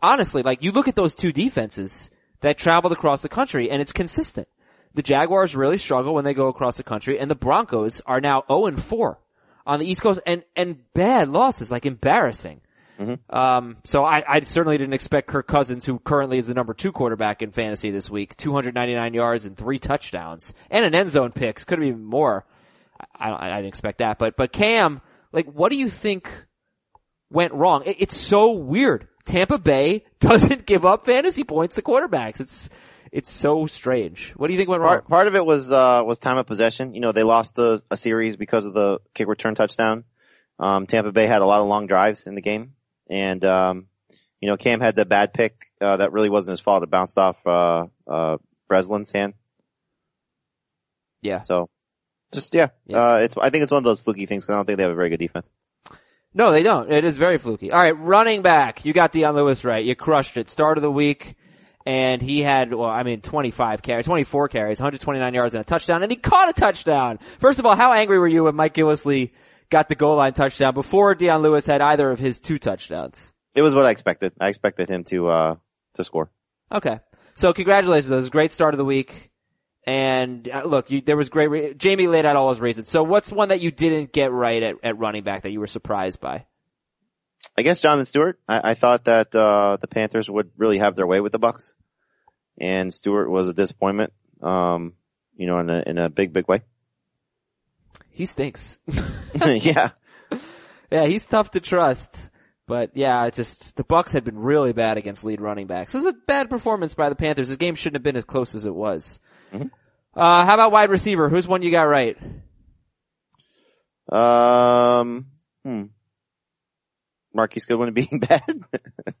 honestly, like you look at those two defenses that traveled across the country, and it's consistent. The Jaguars really struggle when they go across the country, and the Broncos are now 0 and 4 on the East Coast, and and bad losses, like embarrassing. Mm-hmm. Um, so I, I certainly didn't expect Kirk Cousins, who currently is the number two quarterback in fantasy this week, 299 yards and three touchdowns, and an end zone picks. Could have been more. I, I, I didn't expect that, but, but Cam, like, what do you think went wrong? It, it's so weird. Tampa Bay doesn't give up fantasy points to quarterbacks. It's, it's so strange. What do you think went part, wrong? Part of it was, uh, was time of possession. You know, they lost the, a series because of the kick return touchdown. Um, Tampa Bay had a lot of long drives in the game and, um, you know, Cam had the bad pick, uh, that really wasn't his fault. It bounced off, uh, uh, Breslin's hand. Yeah. So just yeah, Yeah. Uh, it's I think it's one of those fluky things because I don't think they have a very good defense. No, they don't. It is very fluky. All right, running back. You got Dion Lewis right. You crushed it. Start of the week. And he had, well, I mean, 25 carries, 24 carries, 129 yards and a touchdown, and he caught a touchdown. First of all, how angry were you when Mike Gillislee got the goal line touchdown before Dion Lewis had either of his two touchdowns? It was what I expected. I expected him to uh to score. Okay. So congratulations. That was a great start of the week. And uh, look, you, there was great. Re- Jamie laid out all his reasons. So what's one that you didn't get right at, at running back that you were surprised by? I guess Jonathan Stewart. I, I thought that uh, the Panthers would really have their way with the Bucks, and Stewart was a disappointment. Um, you know, in a in a big big way. He stinks. yeah, yeah, he's tough to trust. But yeah, it's just the Bucks had been really bad against lead running backs. It was a bad performance by the Panthers. The game shouldn't have been as close as it was. Mhm. Uh, how about wide receiver? Who's one you got right? Um, hmm. Marquise Goodwin being bad.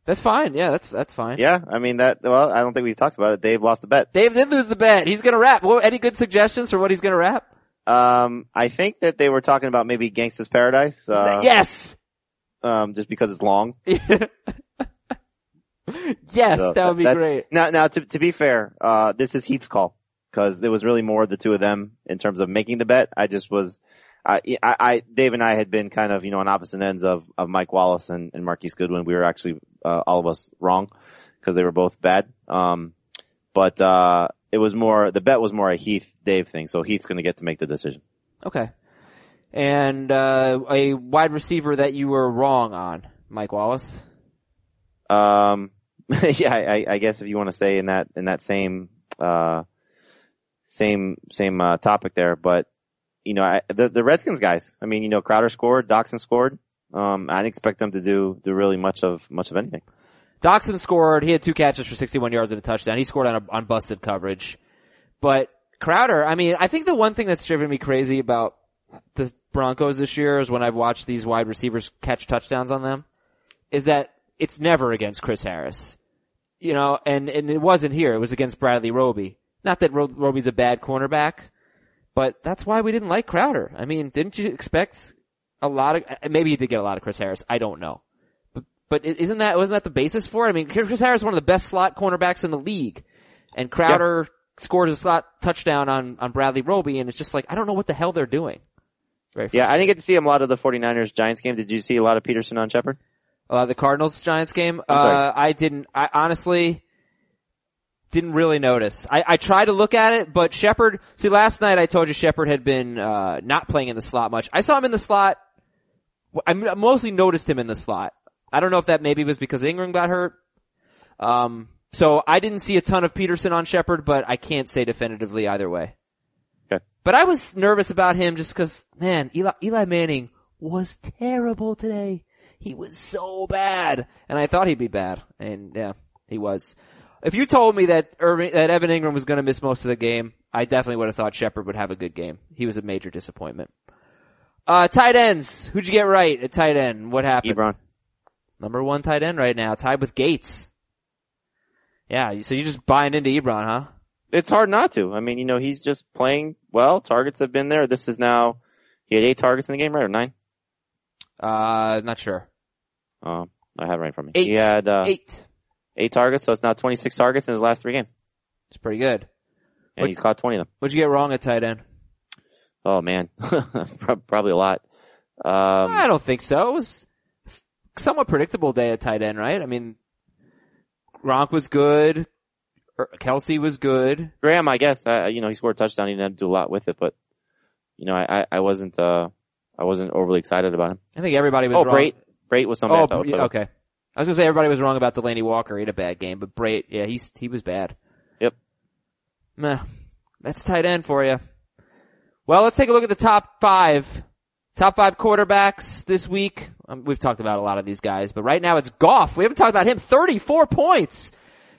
That's fine. Yeah, that's that's fine. yeah, I mean that. Well, I don't think we've talked about it. Dave lost the bet. Dave did lose the bet. He's gonna rap. Well, any good suggestions for what he's gonna rap? Um, I think that they were talking about maybe Gangsta's Paradise. Uh, yes. Um, just because it's long. yes, So that would be great. Now, now to to be fair, uh, this is Heat's call because it was really more the two of them in terms of making the bet. I just was, I, I, I Dave and I had been kind of you know on opposite ends of of Mike Wallace and, and Marquise Goodwin. We were actually uh, all of us wrong because they were both bad. Um, but uh, it was more the bet was more a Heath Dave thing. So Heath's going to get to make the decision. Okay. And uh, a wide receiver that you were wrong on, Mike Wallace. Um, yeah, I, I guess if you want to say in that in that same uh, same same uh, topic there, but you know, I, the the Redskins guys. I mean, you know, Crowder scored, Doctson scored. Um, I didn't expect them to do do really much of much of anything. Doctson scored. He had two catches for 61 yards and a touchdown. He scored on a, on busted coverage. But Crowder, I mean, I think the one thing that's driven me crazy about the Broncos this year is when I've watched these wide receivers catch touchdowns on them is that it's never against Chris Harris. You know, and, and it wasn't here. It was against Bradley Roby. Not that Ro- Roby's a bad cornerback, but that's why we didn't like Crowder. I mean, didn't you expect a lot of, maybe he did get a lot of Chris Harris. I don't know. But, but isn't that, wasn't that the basis for it? I mean, Chris Harris is one of the best slot cornerbacks in the league. And Crowder scored a slot touchdown on, on Bradley Roby and it's just like, I don't know what the hell they're doing. Very Yeah, I didn't get to see him a lot of the 49ers Giants game. Did you see a lot of Peterson on Shepard? Uh, the Cardinals Giants game. Uh, I didn't. I honestly didn't really notice. I, I tried to look at it, but Shepard. See, last night I told you Shepard had been uh, not playing in the slot much. I saw him in the slot. I mostly noticed him in the slot. I don't know if that maybe was because Engram got hurt. Um, so I didn't see a ton of Peterson on Shepard, but I can't say definitively either way. Okay. But I was nervous about him just because, man, Eli, Eli Manning was terrible today. He was so bad, and I thought he'd be bad, and yeah, he was. If you told me that Irving, that Evan Engram was going to miss most of the game, I definitely would have thought Shepard would have a good game. He was a major disappointment. Uh, tight ends. Who'd you get right at tight end? What happened? Ebron. Number one tight end right now, tied with Gates. Yeah, so you're just buying into Ebron, huh? It's hard not to. I mean, you know, he's just playing well. Targets have been there. This is now, he had eight targets in the game, right? Or nine? Uh, not sure. Um, I have it right in front of me. Eight. He had, uh, Eight. Eight targets, so it's now 26 targets in his last three games. It's pretty good. And What- he's caught 20 of them. What'd you get wrong at tight end? Oh man. Probably a lot. Um, I don't think so. It was somewhat predictable day at tight end, right? I mean, Gronk was good. Er, Kelce was good. Graham, I guess, uh, you know, he scored a touchdown. He didn't have to do a lot with it, but, you know, I, I, wasn't, uh, I wasn't overly excited about him. I think everybody was Oh, wrong. Brate. Brate was somebody Oh, I thought yeah, okay. I was gonna say everybody was wrong about Delanie Walker. He had a bad game, but Brate, yeah, he's, he was bad. Yep. Nah, that's tight end for you. Well, let's take a look at the top five. Top five quarterbacks this week. Um, we've talked about a lot of these guys, but right now it's Goff. We haven't talked about him. 34 points.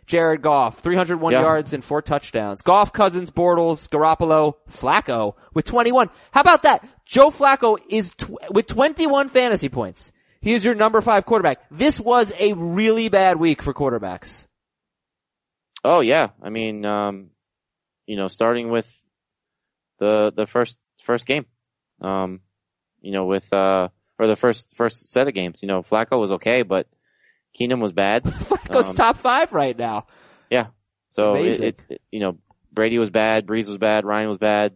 Jared Goff, 301 Yeah. yards and four touchdowns. Goff, Cousins, Bortles, Garoppolo, Flacco with 21. How about that? Joe Flacco is tw- with 21 fantasy points. He is your number five quarterback. This was a really bad week for quarterbacks. Oh yeah. I mean, um, you know, starting with the, the first, first game, um, you know, with, uh, or the first, first set of games, you know, Flacco was okay, but Keenum was bad. Flacco's Um, top five right now. Yeah. So it, it, it- you know, Brady was bad, Brees was bad, Ryan was bad.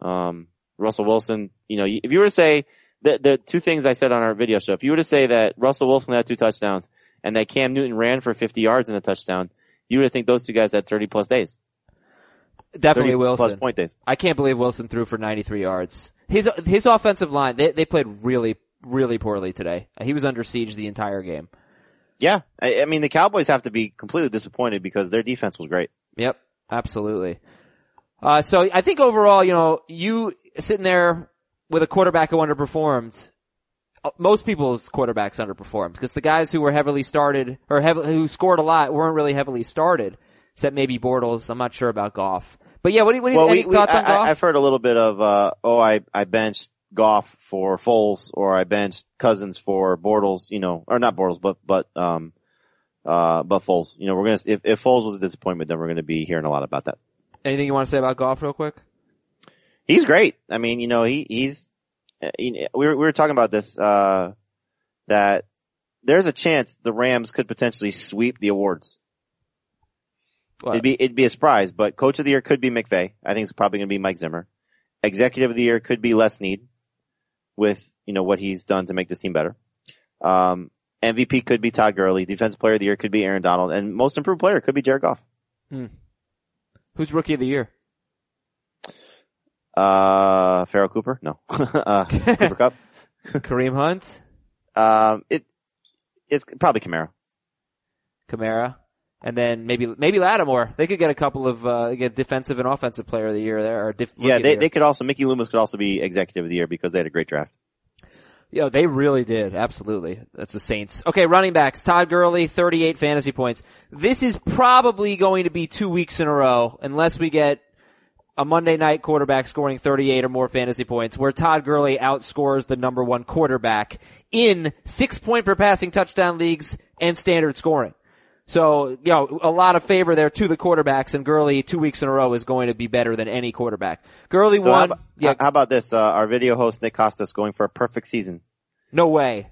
Um, Russell Wilson, you know, if you were to say the, the two things I said on our video show, if you were to say that Russell Wilson had two touchdowns and that Cam Newton ran for 50 yards in a touchdown, you would think those two guys had 30 plus days. Definitely Wilson. plus point days. I can't believe Wilson threw for 93 yards. His his offensive line, they they played really really poorly today. He was under siege the entire game. Yeah, I, I mean the Cowboys have to be completely disappointed because their defense was great. Yep, absolutely. Uh, so I think overall, you know, you sitting there with a quarterback who underperformed. uh, Most people's quarterbacks underperformed because the guys who were heavily started or heavily, who scored a lot weren't really heavily started, except maybe Bortles. I'm not sure about Goff. But yeah, what do you, what do you, Well, any we, we, thoughts on I, Goff? I've heard a little bit of, uh, oh, I, I benched Goff for Foles or I benched Cousins for Bortles, you know, or not Bortles, but, but, um, uh, but Foles. You know, we're gonna, if, if Foles was a disappointment, then we're gonna be hearing a lot about that. Anything you want to say about Goff real quick? He's great. I mean, you know, he, he's, uh, he- we were, we were talking about this, uh, that there's a chance the Rams could potentially sweep the awards. What? It'd be it'd be a surprise, but coach of the year could be McVay. I think it's probably going to be Mike Zimmer. Executive of the year could be Les Snead, with you know what he's done to make this team better. Um, MVP could be Todd Gurley. Defensive player of the year could be Aaron Donald, and most improved player could be Jared Goff. Who's rookie of the year? Uh, Farrell Cooper, no, uh, Cooper Kupp. Kareem Hunt, Um, it it's probably Camaro. Kamara, and then maybe maybe Lattimore. They could get a couple of uh, get defensive and offensive player of the year there. Or rookie Yeah, of the they they could also Mickey Loomis could also be executive of the year because they had a great draft. Yeah, they really did. Absolutely. That's the Saints. Okay, running backs. Todd Gurley, 38 fantasy points. This is probably going to be two weeks in a row unless we get a Monday night quarterback scoring 38 or more fantasy points where Todd Gurley outscores the number one quarterback in six point per passing touchdown leagues and standard scoring. So, you know, a lot of favor there to the quarterbacks and Gurley two weeks in a row is going to be better than any quarterback. Gurley So how, won. about, yeah, how about this? Uh, our video host Nick Kostos going for a perfect season. no way.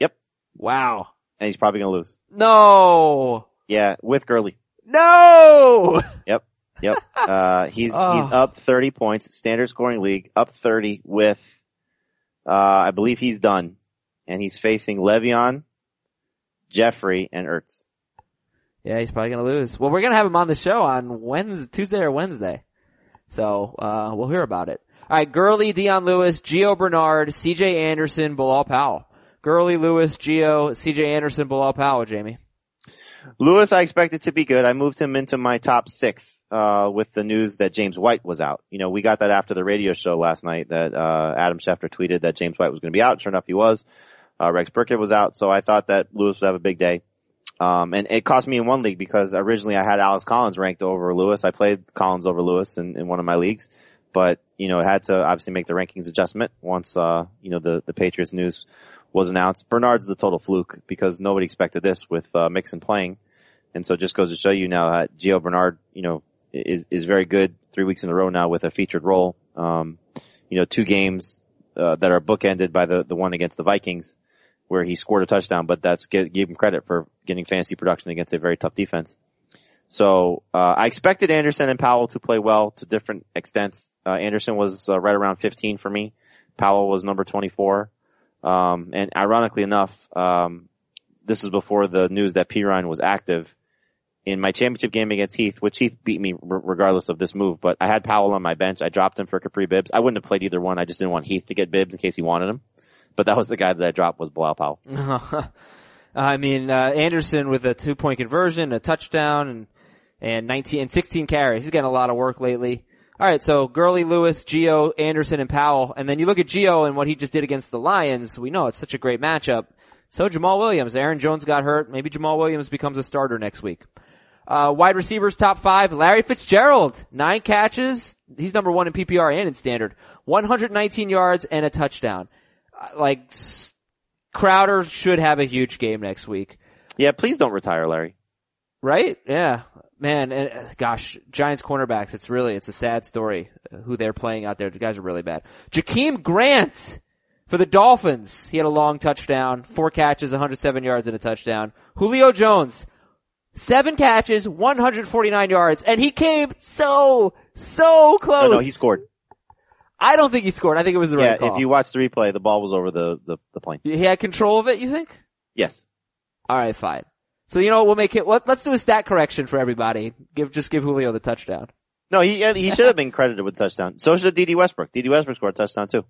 Yep, Wow. and he's probably going to lose. No. Yeah, with Gurley. No! Yep. Yep. Uh, he's, Oh. he's up 30 points, standard scoring league, up 30 with, uh, I believe he's done. And he's facing Le'Veon, Jeffrey, and Ertz. Yeah, he's probably gonna lose. Well, we're gonna have him on the show on Wednesday, Tuesday or Wednesday. So, uh, we'll hear about it. Alright, Gurley, Dion Lewis, Gio Bernard, CJ Anderson, Bilal Powell. Gurley, Lewis, Gio, CJ Anderson, Bilal Powell, Jamie. Lewis, I expected to be good. I moved him into my top six, uh, with the news that James White was out. You know, we got that after the radio show last night that, uh, Adam Schefter tweeted that James White was going to be out. Sure enough, he was. Uh, Rex Burkhead was out. So I thought that Lewis would have a big day. Um, and it cost me in one league because originally I had Alex Collins ranked over Lewis. I played Collins over Lewis in, in one of my leagues, but you know, had to obviously make the rankings adjustment once, uh, you know, the, the Patriots news was announced. Bernard's the total fluke because nobody expected this with, uh, Mixon playing. And so just goes to show you now that Gio Bernard, you know, is, is very good three weeks in a row now with a featured role. Um, you know, two games, uh, that are bookended by the, the one against the Vikings where he scored a touchdown, but that's give, give him credit for getting fantasy production against a very tough defense. So, uh, I expected Anderson and Powell to play well to different extents. Uh, Anderson was uh, right around 15 for me. Powell was number 24. Um, and ironically enough, um, this was before the news that P. Was active in my championship game against Heath, which Heath beat me r- regardless of this move, but I had Powell on my bench. I dropped him for Kapri Bibbs. I wouldn't have played either one. I just didn't want Heath to get Bibbs in case he wanted him. But that was the guy that I dropped was Bilal Powell. I mean, uh, Anderson with a two point conversion, a touchdown, and, and 19, and 16 carries. He's getting a lot of work lately. Alright, so Gurley, Lewis, Gio, Anderson, and Powell. And then you look at Gio and what he just did against the Lions. We know it's such a great matchup. So Jamaal Williams, Aaron Jones got hurt. Maybe Jamaal Williams becomes a starter next week. Uh, wide receivers top five, Larry Fitzgerald, nine catches. He's number one in PPR and in standard. 119 yards and a touchdown. Uh, like, s- Crowder should have a huge game next week. Yeah, please don't retire, Larry. Right? Yeah. Man, and uh, gosh, Giants cornerbacks, it's really, it's a sad story uh, who they're playing out there. The guys are really bad. Jakeem Grant for the Dolphins. He had a long touchdown, four catches, 107 yards and a touchdown. Julio Jones, seven catches, 149 yards, and he came so, so close. No, no, he scored. I don't think he scored. I think it was the Yeah, right call. if you watch the replay, the ball was over the, the, the plane. he had control of it, you think? Yes. All right, fine. So you know? We'll make it. Let, let's do a stat correction for everybody. Give just give Julio the touchdown. No, he he should have been credited with touchdown. So should Dede Westbrook. Dede Westbrook scored a touchdown too.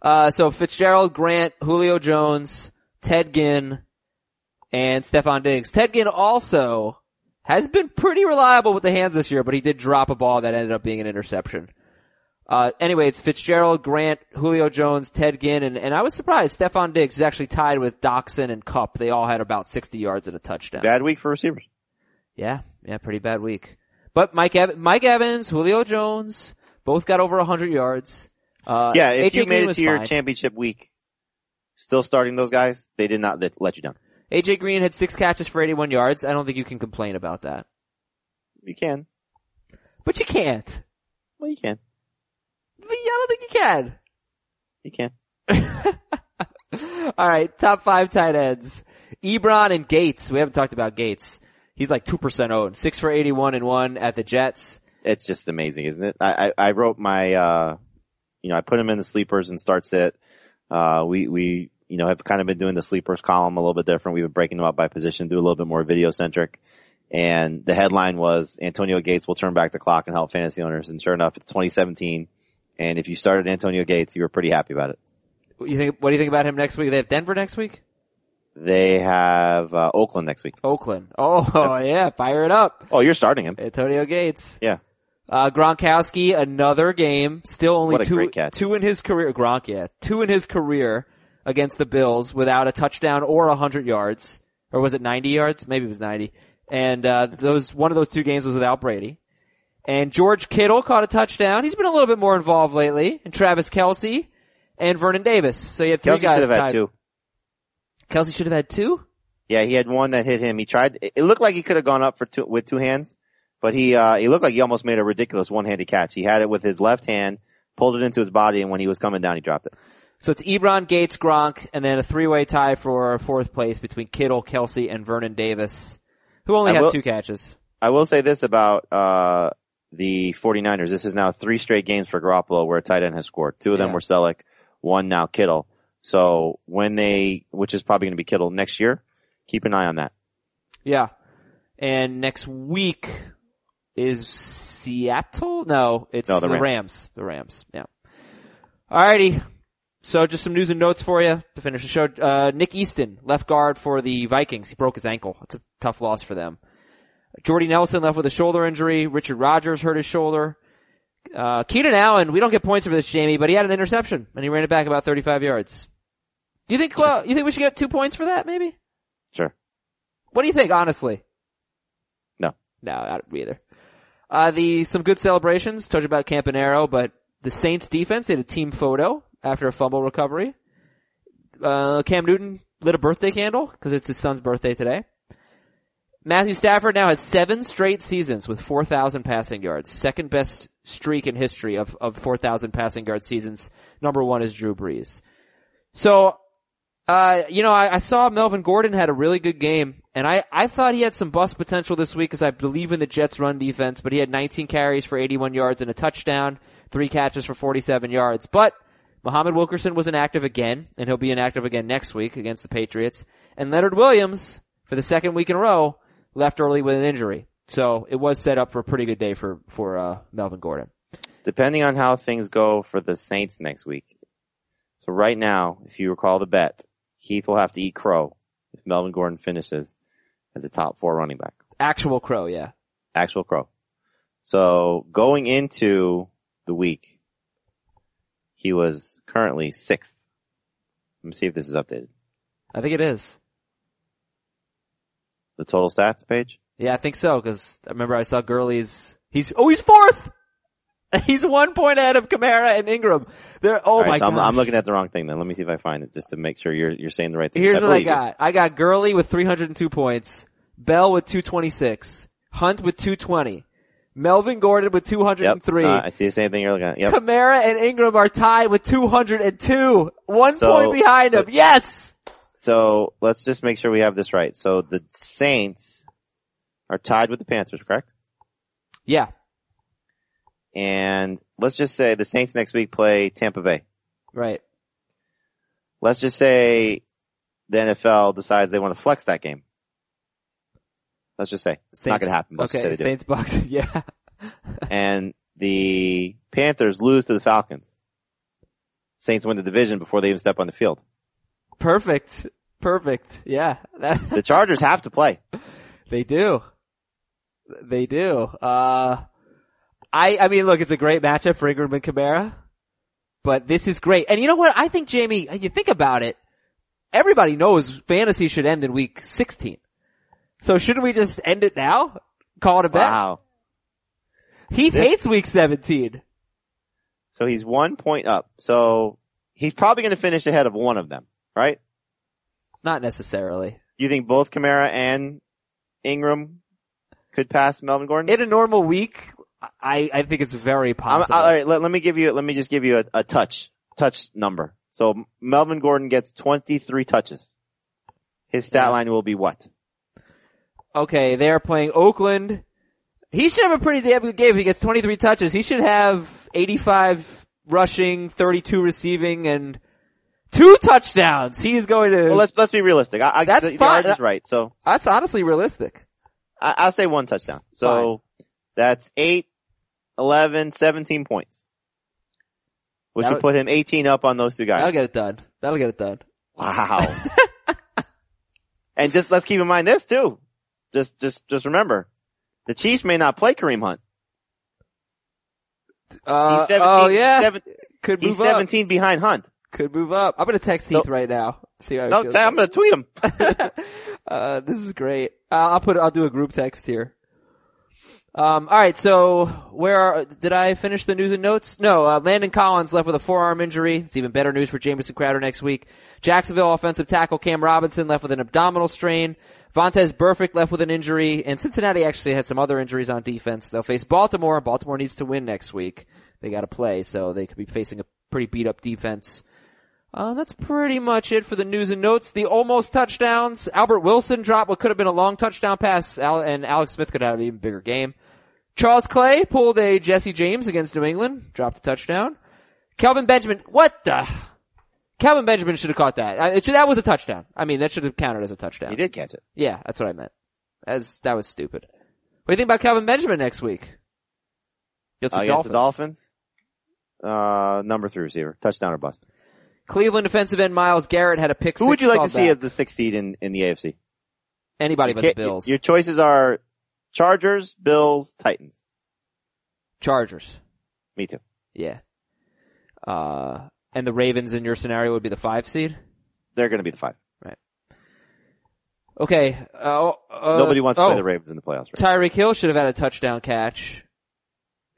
Uh, so Fitzgerald, Grant, Julio Jones, Ted Ginn, and Stefon Diggs. Ted Ginn also has been pretty reliable with the hands this year, but he did drop a ball that ended up being an interception. Uh, anyway, it's Fitzgerald, Grant, Julio Jones, Ted Ginn, and, and I was surprised. Stefon Diggs is actually tied with Doctson and Kupp. They all had about 60 yards and a touchdown. Bad week for receivers. Yeah, yeah, pretty bad week. But Mike, Ev- Mike Evans, Julio Jones, both got over 100 yards. Uh, Yeah, if AJ you made Green it to your fine. championship week, still starting those guys, they did not let- let you down. AJ Green had six catches for 81 yards. I don't think you can complain about that. You can. But you can't. Well, you can. But I don't think you can. You can. All right, top five tight ends. Ebron and Gates. We haven't talked about Gates. He's like 2% owned. Six for 81 and one at the Jets. It's just amazing, isn't it? I, I, I wrote my, uh, you know, I put him in the sleepers and start it. Uh, we, we, you know, have kind of been doing the sleepers column a little bit different. We've been breaking them up by position, do a little bit more video centric. And the headline was Antonio Gates will turn back the clock and help fantasy owners. And sure enough, it's 2017. And if you started Antonio Gates, you were pretty happy about it. What do you think, what do you think about him next week? They have Denver next week? They have, uh, Oakland next week. Oakland. Oh, yeah, fire it up. Oh, you're starting him. Antonio Gates. Yeah. Uh, Gronkowski, another game, still only two, two in his career, Gronk, yeah, two in his career against the Bills without a touchdown or a hundred yards. Or was it 90 yards? Maybe it was 90. And, uh, those, one of those two games was without Brady. And George Kittle caught a touchdown. He's been a little bit more involved lately. And Travis Kelce and Vernon Davis. So you had three Kelce guys. should have had two. Kelce should have had two? Yeah, he had one that hit him. He tried. It looked like he could have gone up for two with two hands, but he uh he looked like he almost made a ridiculous one-handed catch. He had it with his left hand, pulled it into his body, and when he was coming down, he dropped it. So it's Ebron, Gates, Gronk, and then a three-way tie for fourth place between Kittle, Kelce, and Vernon Davis, who only I had will- two catches. I will say this about uh the 49ers. This is now three straight games for Garoppolo where a tight end has scored. Two of them Yeah. were Celek, one now Kittle. So when they, which is probably going to be Kittle next year, keep an eye on that. Yeah. And next week is Seattle? No, it's No, the the Rams. Rams. The Rams. Yeah. Alrighty. So just some news and notes for you to finish the show. Uh, Nick Easton, left guard for the Vikings. He broke his ankle. It's a tough loss for them. Jordy Nelson left with a shoulder injury. Richard Rodgers hurt his shoulder. Uh, Keenan Allen, we don't get points for this, Jamie, but he had an interception and he ran it back about 35 yards. Do you think, well, you think we should get two points for that, maybe? Sure. What do you think, honestly? No. No, don't either. Uh, the, some good celebrations, told you about Campanaro, but the Saints defense, they had a team photo after a fumble recovery. Uh, Cam Newton lit a birthday candle, cause it's his son's birthday today. Matthew Stafford now has seven straight seasons with 4,000 passing yards. Second best streak in history of, of 4,000 passing yard seasons. Number one is Drew Brees. So, uh, you know, I, I saw Melvin Gordon had a really good game, and I, I thought he had some bust potential this week because I believe in the Jets run defense, but he had 19 carries for 81 yards and a touchdown, three catches for 47 yards. But Muhammad Wilkerson was inactive again, and he'll be inactive again next week against the Patriots. And Leonard Williams, for the second week in a row, left early with an injury. So it was set up for a pretty good day for, for, uh, Melvin Gordon. Depending on how things go for the Saints next week. So right now, if you recall the bet, Heath will have to eat crow if Melvin Gordon finishes as a top four running back. Actual crow, yeah. Actual crow. So going into the week, he was currently sixth. Let me see if this is updated. I think it is. The total stats page? Yeah, I think so, cause I remember I saw Gurley's, he's, oh, he's fourth! He's one point ahead of Kamara and Ingram. They're, oh right, my so I'm, god. I'm looking at the wrong thing then. Let me see if I find it just to make sure you're, you're saying the right thing. Here's what I believe you. got. I got Gurley with 302 points, Bell with 226, Hunt with 220, Melvin Gordon with Yep. 203, Uh, I see the same thing you're looking at. Yep. Kamara and Ingram are tied with 202. One So- point behind so- him. Yes! So let's just make sure we have this right. So the Saints are tied with the Panthers, correct? Yeah. And let's just say the Saints next week play Tampa Bay. Right. Let's just say the NFL decides they want to flex that game. Let's just say. It's not going to happen. Okay. Saints Bucks. Yeah. and the Panthers lose to the Falcons. Saints win the division before they even step on the field. Perfect. Perfect. Yeah. The Chargers have to play. They do. They do. Uh, I, I mean, look, it's a great matchup for Ingram and Kamara, but this is great. And you know what? I think, Jamie, you think about it, everybody knows fantasy should end in week 16. So shouldn't we just end it now? Call it a bet? Wow. Heath This- hates week 17. So he's one point up. So he's probably going to finish ahead of one of them, right? Not necessarily. You think both Kamara and Ingram could pass Melvin Gordon? In a normal week, I, I think it's very I'm, possible. all right, let, let me give you, let me just give you a, a touch, touch number. So Melvin Gordon gets 23 touches. His stat Yeah. line will be what? okay, they're playing Oakland. He should have a pretty damn good game if he gets 23 touches. He should have 85 rushing, 32 receiving, and two touchdowns. He's going to, Well, let's, let's be realistic. I, I, That's the, fine. The is right. So that's honestly realistic. I, I'll say one touchdown. So that's eight, 11, 17 points. Which That would would- put him 18 up on those two guys. That'll get it done. That'll get it done. Wow. and just let's keep in mind this too. Just, just, just remember, the Chiefs may not play Kareem Hunt. Uh, He's 17, oh yeah, seven- could he's move up. 17 behind Hunt. Could move up. I'm gonna text Heath right now. See how No, feels. I'm gonna tweet him. uh, this is great. Uh, I'll put, I'll do a group text here. Um, alright, so where are, did I finish the news and notes? No, uh, Landon Collins left with a forearm injury. It's even better news for Jamison Crowder next week. Jacksonville offensive tackle Cam Robinson left with an abdominal strain. Vontaze Burfict left with an injury, and Cincinnati actually had some other injuries on defense. They'll face Baltimore. Baltimore needs to win next week. They gotta play, so they could be facing a pretty beat up defense. Uh, that's pretty much it for the news and notes. The almost touchdowns. Albert Wilson dropped what could have been a long touchdown pass, and Alex Smith could have an even bigger game. Charles Clay pulled a Jesse James against New England, dropped a touchdown. Kelvin Benjamin, what the? Kelvin Benjamin should have caught that. Uh, should, that was a touchdown. I mean, that should have counted as a touchdown. He did catch it. Yeah, that's what I meant. As that was stupid. What do you think about Kelvin Benjamin next week? Against Uh, the against Dolphins. the Dolphins. Uh, number three receiver. Touchdown or bust. Cleveland defensive end Myles Garrett had a pick. Who would you like to see back. as the sixth seed in, in the AFC? Anybody but the Bills. Your choices are Chargers, Bills, Titans. Chargers. Me too. Yeah. Uh, and the Ravens in your scenario would be the five seed? They're going to be the five. Right. Okay. Uh, uh, Nobody wants to oh, play the Ravens in the playoffs. Right? Tyreek Hill should have had a touchdown catch.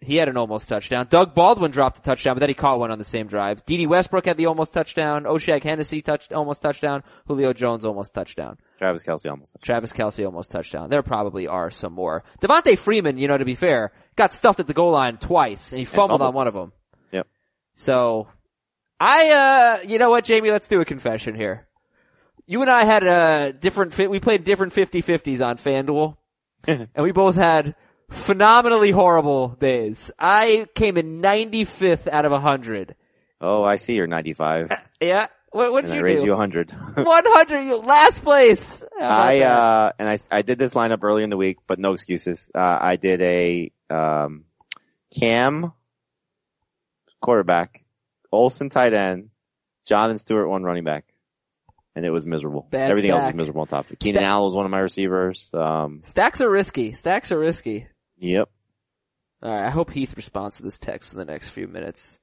He had an almost touchdown. Doug Baldwin dropped a touchdown, but then he caught one on the same drive. Dede Westbrook had the almost touchdown. O'Shaughnessy touched, almost touchdown. Julio Jones almost touchdown. Travis Kelce almost. Travis Kelce almost touchdown. There probably are some more. Devonta Freeman, you know, to be fair, got stuffed at the goal line twice and he fumbled fumbled. on one of them. Yep. So, I, uh, you know what, Jamie, let's do a confession here. You and I had a different fit, we played different 50-50s on FanDuel, and we both had phenomenally horrible days. I came in 95th out of 100. Oh, I see you're 95. Yeah? What, what'd and I you raised do? you 100. 100, you- last place! I, uh, and I, I did this lineup early in the week, but no excuses. Uh, I did a, um, Cam, quarterback, Olsen tight end, Jonathan Stewart one running back. And it was miserable. Bad Everything else was miserable on top of it. Keenan Stack- Allen was one of my receivers. Um, Stacks are risky. Stacks are risky. Yep. Alright, I hope Heath responds to this text in the next few minutes.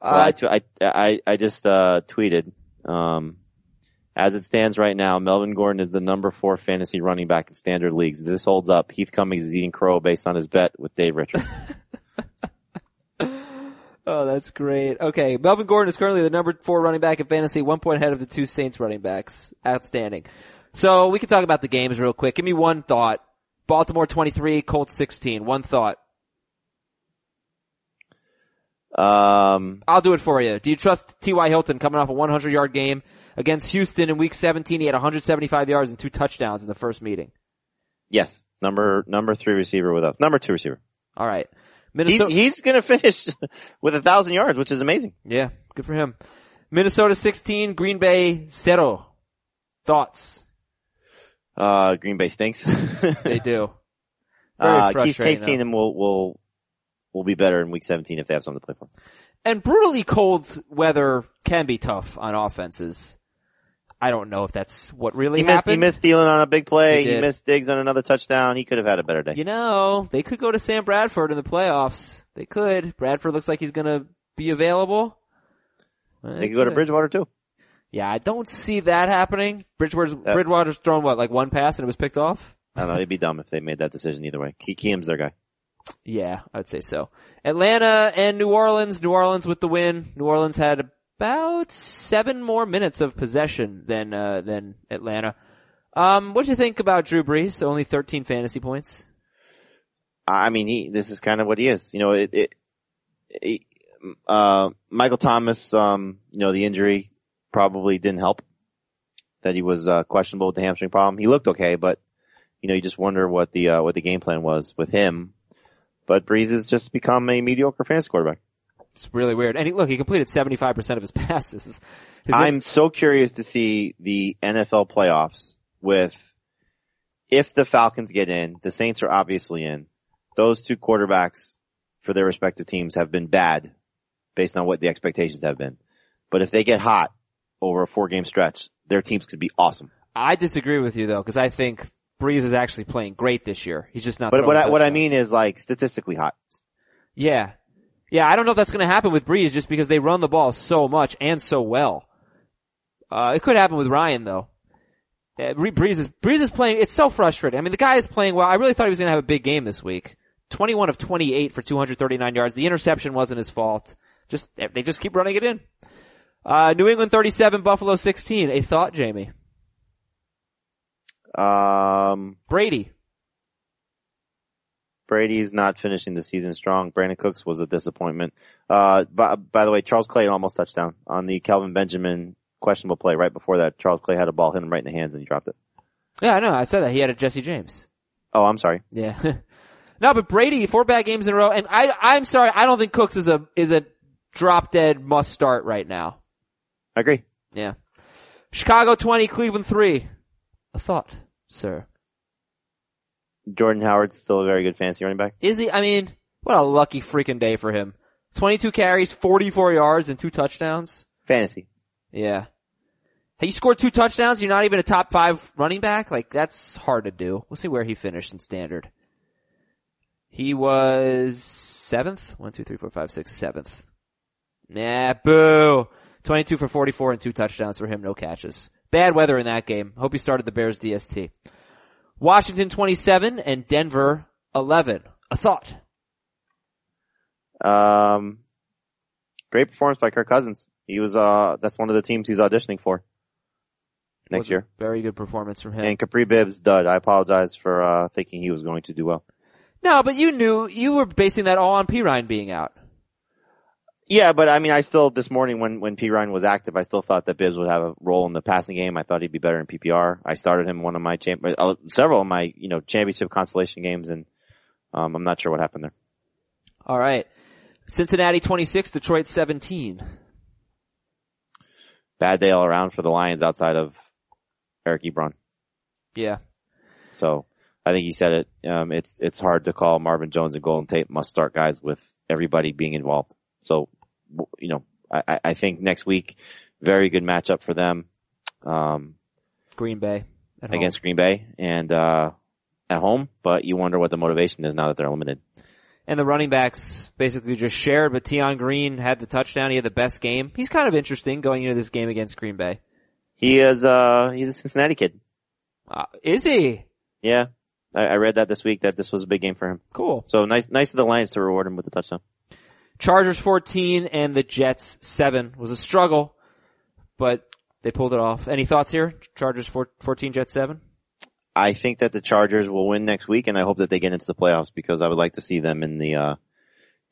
Well, I, Uh, t- I, I, I just, uh, tweeted, um, as it stands right now, Melvin Gordon is the number four fantasy running back in standard leagues. If this holds up, Heath Cummings is eating crow based on his bet with Dave Richards. oh, that's great. Okay, Melvin Gordon is currently the number four running back in fantasy, one point ahead of the two Saints running backs. Outstanding. So we can talk about the games real quick. Give me one thought. Baltimore 23, Colts 16. One thought. um, I'll do it for you. Do you trust T.Y. Hilton coming off a 100 yard game against Houston in week 17? He had 175 yards and two touchdowns in the first meeting. yes, number, number three receiver with us. Number two receiver. All right. He's, Minnesota. he's gonna finish with a thousand yards, which is amazing. Yeah, good for him. Minnesota 16, Green Bay 0. Thoughts? Uh, Green Bay stinks. They do. Very uh, Case. Keenum will, will will be better in week 17 if they have something to play for. And brutally cold weather can be tough on offenses. I don't know if that's what really He missed, happened. he missed Thielen on a big play. He He, missed Diggs on another touchdown. He could have had a better day. You know, they could go to Sam Bradford in the playoffs. They could. Bradford looks like he's gonna be available. They could go to Bridgewater too. Yeah, I don't see that happening. Bridgewater's, Bridgewater's thrown what, like one pass and it was picked off? I don't know. It'd be dumb if they made that decision either way. Ke- Keem's their guy. Yeah, I'd say so. Atlanta and New Orleans. New Orleans with the win. New Orleans had about seven more minutes of possession than uh, than Atlanta. Um, what do you think about Drew Brees? Only 13 fantasy points. I mean, he, this is kind of what he is. You know, it, it, it uh, Michael Thomas, um, you know, the injury probably didn't help that he was, uh, questionable with the hamstring problem. He looked okay, but, you know, you just wonder what the, uh, what the game plan was with him. But Brees has just become a mediocre fantasy quarterback. It's really weird. And he, look, he completed 75% of his passes. His, I'm so curious to see the NFL playoffs with if the Falcons get in, the Saints are obviously in. Those two quarterbacks for their respective teams have been bad based on what the expectations have been. But if they get hot over a four game stretch, their teams could be awesome. I disagree with you though, because I think Brees is actually playing great this year. He's just not. But what I, what I mean is like statistically hot. Yeah. Yeah, I don't know if that's gonna happen with Brees just because they run the ball so much and so well. Uh, it could happen with Ryan though. Uh, Brees is, Brees is playing, it's so frustrating. I mean, the guy is playing well. I really thought he was gonna have a big game this week. 21 of 28 for 239 yards. The interception wasn't his fault. Just, they just keep running it in. Uh, New England 37, Buffalo 16. A thought, Jamie? Um, Brady. Brady's not finishing the season strong. Brandin Cooks was a disappointment. Uh, by, by the way, Charles Clay almost touchdown on the Kelvin Benjamin questionable play right before that. Charles Clay had a ball hit him right in the hands and he dropped it. Yeah, I know. I said that. He had a Jesse James. Oh, I'm sorry. Yeah. no, but Brady, four bad games in a row, and I, I'm sorry, I don't think Cooks is a, is a drop dead must start right now. I agree. Yeah. Chicago 20, Cleveland 3. A thought, sir. Jordan Howard's still a very good fantasy running back. Is he, I mean, what a lucky freaking day for him. 22 carries, 44 yards, and two touchdowns. Fantasy. Yeah. Hey, you scored two touchdowns, you're not even a top five running back? Like, that's hard to do. We'll see where he finished in standard. He was seventh? One, two, three, four, five, six, seventh. Nah, boo. 22 for 44 and two touchdowns for him, no catches. Bad weather in that game. Hope he started the Bears DST. Washington 27 and Denver 11. A thought. Um, great performance by Kirk Cousins. He was, uh, that's one of the teams he's auditioning for next year. Very good performance from him. And Kapri Bibbs dud. I apologize for, uh, thinking he was going to do well. no, but you knew, you were basing that all on Perine being out. Yeah, but I mean, I still, this morning when, when Perine was active, I still thought that Bibbs would have a role in the passing game. I thought he'd be better in PPR. I started him one of my champ, uh, several of my, you know, championship consolation games and, um, I'm not sure what happened there. All right. Cincinnati 26, Detroit 17. Bad day all around for the Lions outside of Eric Ebron. Yeah. So I think you said it. Um, it's it's hard to call Marvin Jones and Golden Tate must start guys with everybody being involved. So you know, I, I- I think next week, very good matchup for them um, Green Bay. at home. against Green Bay and uh, at home. But you wonder what the motivation is now that they're limited. And the running backs basically just shared, but Tion Green had the touchdown. He had the best game. He's kind of interesting going into this game against Green Bay. He is uh he's a Cincinnati kid. Uh, is he? Yeah, I, I read that this week that this was a big game for him. Cool. So nice nice of the Lions to reward him with the touchdown. Chargers 14 and the Jets 7 was a struggle, but they pulled it off. Any thoughts here? Chargers 14, Jets 7? I think that the Chargers will win next week, and I hope that they get into the playoffs because I would like to see them in the uh,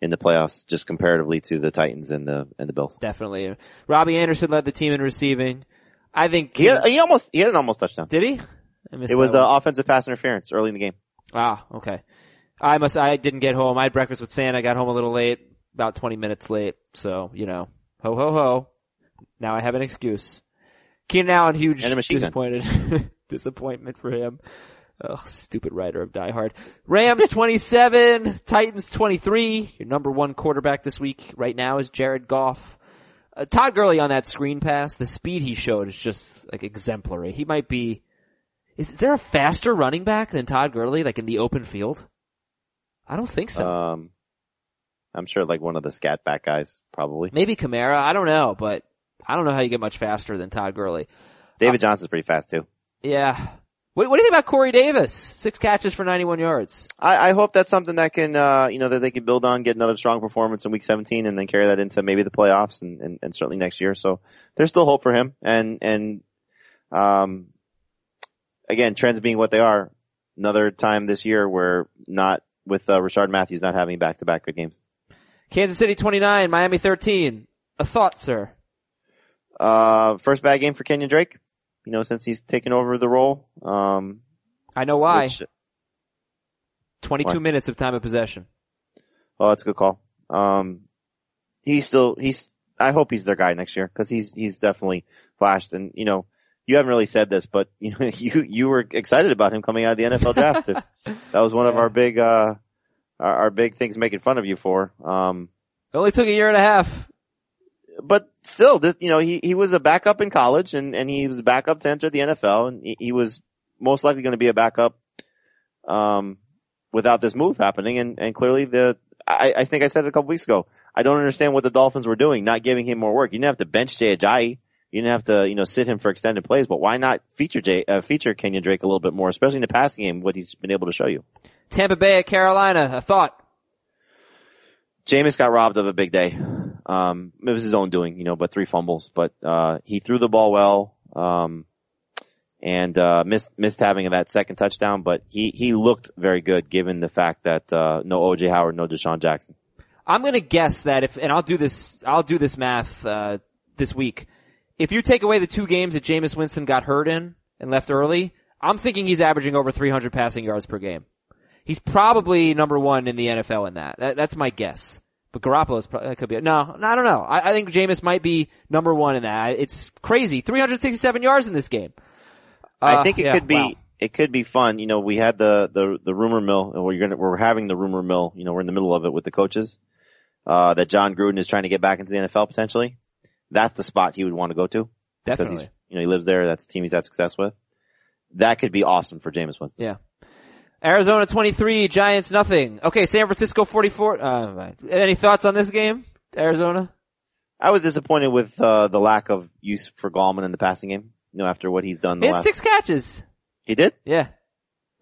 in the playoffs, just comparatively to the Titans and the and the Bills. Definitely. Robby Anderson led the team in receiving. I think He had, he almost he had an almost touchdown. did he? It was uh, offensive pass interference early in the game. Ah, okay. I must, I didn't get home. I had breakfast with Santa. I got home a little late, about 20 minutes late. So, you know, ho ho ho. Now I have an excuse. Keenan Allen, huge And a machine gun. disappointed, disappointment for him. Oh, stupid writer of Die Hard. Rams 27, Titans 23. Your number one quarterback this week right now is Jared Goff. Uh, Todd Gurley on that screen pass, the speed he showed is just like exemplary. He might be, is, is there a faster running back than Todd Gurley, like in the open field? I don't think so. Um, I'm sure like one of the scat back guys, probably. Maybe Kamara, I don't know, but I don't know how you get much faster than Todd Gurley. David Johnson's pretty fast too. Yeah. What, what do you think about Corey Davis? Six catches for 91 yards. I, I hope that's something that can, uh, you know, that they can build on, get another strong performance in week 17 and then carry that into maybe the playoffs and, and, and certainly next year. So there's still hope for him. And, and, um, again, trends being what they are, another time this year where not with, uh, Rishard Matthews not having back to back good games. Kansas City 29, Miami 13. A thought, sir? Uh, first bad game for Kenyon Drake, you know, since he's taken over the role. Um, I know why. which- 22 why? minutes of time of possession. Oh, that's a good call. Um, he's still, he's, I hope he's their guy next year because he's, he's definitely flashed and, you know, you haven't really said this, but you know, you, you were excited about him coming out of the NFL draft. that was one of our big, uh, our, our big things making fun of you for. Um, It only took a year and a half. but still, this, you know, he, he was a backup in college and, and he was a backup to enter the NFL and he, he was most likely going to be a backup, um, without this move happening. And, and clearly the, I, I think I said it a couple weeks ago. I don't understand what the Dolphins were doing, not giving him more work. You didn't have to bench Jay Ajayi. You didn't have to, you know, sit him for extended plays, but why not feature Jay, uh, feature Kenyon Drake a little bit more, especially in the passing game, what he's been able to show you. Tampa Bay at Carolina. A thought. Jameis got robbed of a big day. Um, it was his own doing, you know, but three fumbles, but, uh, he threw the ball well, um, and, uh, missed, missed having that second touchdown, but he, he looked very good given the fact that, uh, no OJ Howard, no DeSean Jackson. I'm gonna guess that if, and I'll do this, I'll do this math, uh, this week. If you take away the two games that Jameis Winston got hurt in and left early, I'm thinking he's averaging over 300 passing yards per game. He's probably number one in the NFL in that. that that's my guess. But Garoppolo's probably, that could be, no, no, I don't know. I, I think Jameis might be number one in that. It's crazy. 367 yards in this game. I Uh, think it yeah, could be, wow. it could be fun. You know, we had the, the, the rumor mill, or you're gonna, we're having the rumor mill, you know, we're in the middle of it with the coaches, uh, that Jon Gruden is trying to get back into the NFL potentially. That's the spot he would want to go to. Definitely. Because he's, you know, he lives there. That's the team he's had success with. That could be awesome for Jameis Winston. Yeah. Arizona 23, Giants nothing. Okay, San Francisco 44. Uh, any thoughts on this game? Arizona? I was disappointed with, uh, the lack of use for Gallman in the passing game. You know, after what he's done He had last. six catches. He did? Yeah.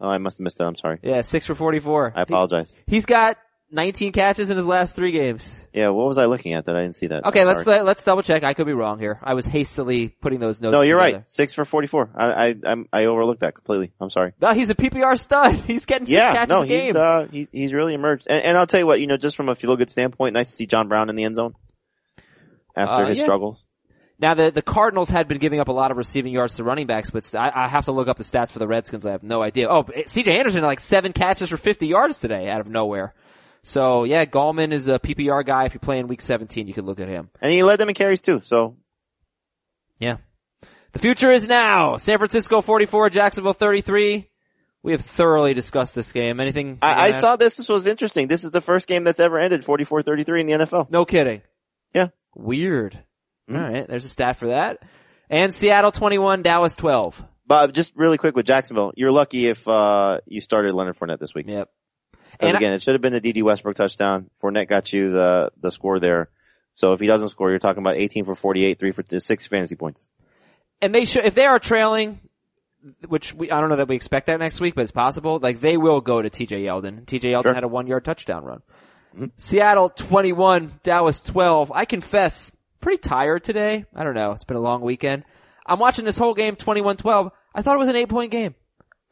Oh, I must have missed that. I'm sorry. Yeah, six for 44. I apologize. He, has got 19 catches in his last three games. Yeah, what was I looking at that I didn't see that? Okay, let's, uh, let's double check. I could be wrong here. I was hastily putting those notes No, you're together. right. Six for 44. I, I, I'm, I overlooked that completely. I'm sorry. No, he's a PPR stud. He's getting six Yeah, catches no, a game. he's, uh, he's, he's really emerged. And, and I'll tell you what, you know, just from a feel good standpoint, nice to see John Brown in the end zone after Uh, his yeah. struggles. Now the the Cardinals had been giving up a lot of receiving yards to running backs, but st- I, I have to look up the stats for the Redskins. I have no idea. Oh, C.J. Anderson had like seven catches for 50 yards today out of nowhere. So yeah, Gallman is a PPR guy. If you're playing Week 17, you could look at him. And he led them in carries too, so. Yeah. The future is now. San Francisco 44, Jacksonville 33. We have thoroughly discussed this game. Anything? I, I you saw this, this was interesting. This is the first game that's ever ended 44-33 in the NFL. No kidding. Yeah. Weird. Mhm. All right. There's a stat for that. And Seattle 21, Dallas 12. Bob, just really quick with Jacksonville, you're lucky if, uh, you started Leonard Fournette this week. Yep. Because And I- again, it should have been the Dede Westbrook touchdown. Fournette got you the, the score there. So if he doesn't score, you're talking about 18 for 48, 3 for, 6 fantasy points. and they should if they are trailing, which we I don't know that we expect that next week, but it's possible. Like they will go to T.J. Yeldon. T.J. Yeldon Sure. had a one yard touchdown run. Mhm. Seattle twenty one, Dallas twelve. I confess, pretty tired today. I don't know. It's been a long weekend. I'm watching this whole game 21-12. I thought it was an eight point game.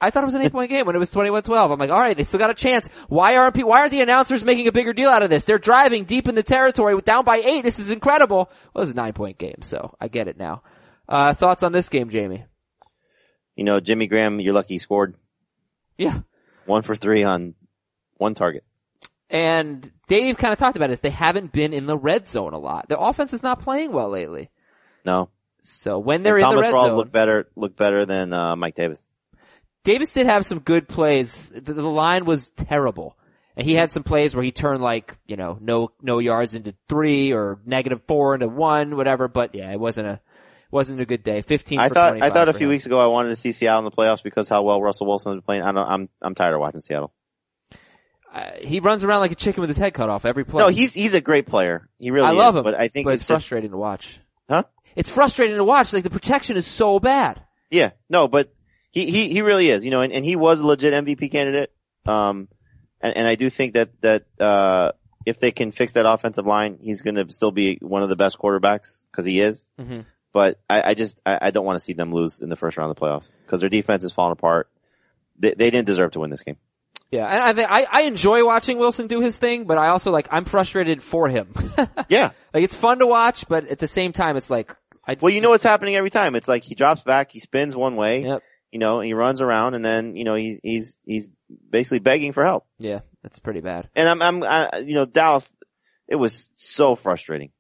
I thought it was an eight point game when it was 21-12. I'm like, all right, they still got a chance. Why aren't why aren't the announcers making a bigger deal out of this? They're driving deep in the territory with down by eight. This is incredible. Well, it was a nine point game, so I get it now. Uh, thoughts on this game, Jamie? You know, Jimmy Graham, you're lucky he scored Yeah. one for three on one target. And Dave kind of talked about this. They haven't been in the red zone a lot. Their offense is not playing well lately. No. So when they're And in Thomas the red Rawls zone, looked better, looked better than, uh, Mike Davis. Davis did have some good plays. The, the line was terrible. And he had some plays where he turned like, you know, no, no yards into three or negative four into one, whatever. But yeah, it wasn't a, wasn't a good day. 15 I for thought, I thought a few him. weeks ago I wanted to see Seattle in the playoffs because how well Russell Wilson is playing. I don't, I'm, I'm tired of watching Seattle. Uh, he runs around like a chicken with his head cut off every play. No, he's, he's a great player. He really I is. love him, But I think but it's, it's, just, frustrating to watch. huh? It's frustrating to watch. Like the protection is so bad. Yeah, no, but he, he, he really is, you know, and, and he was a legit MVP candidate. Um, and, and I do think that, that, uh, if they can fix that offensive line, he's going to still be one of the best quarterbacks because he is. hmm But I, I just, I, I don't want to see them lose in the first round of the playoffs because their defense is falling apart. They, they didn't deserve to win this game. Yeah, and I think I, I enjoy watching Wilson do his thing, but I also like I'm frustrated for him. Yeah. like it's fun to watch, but at the same time, it's like I. Well, you know what's happening every time. It's like he drops back, he spins one way, Yep. You know, he runs around and then, you know, he, he's, he's basically begging for help. Yeah, that's pretty bad. And I'm, I'm, I, you know, Dallas, it was so frustrating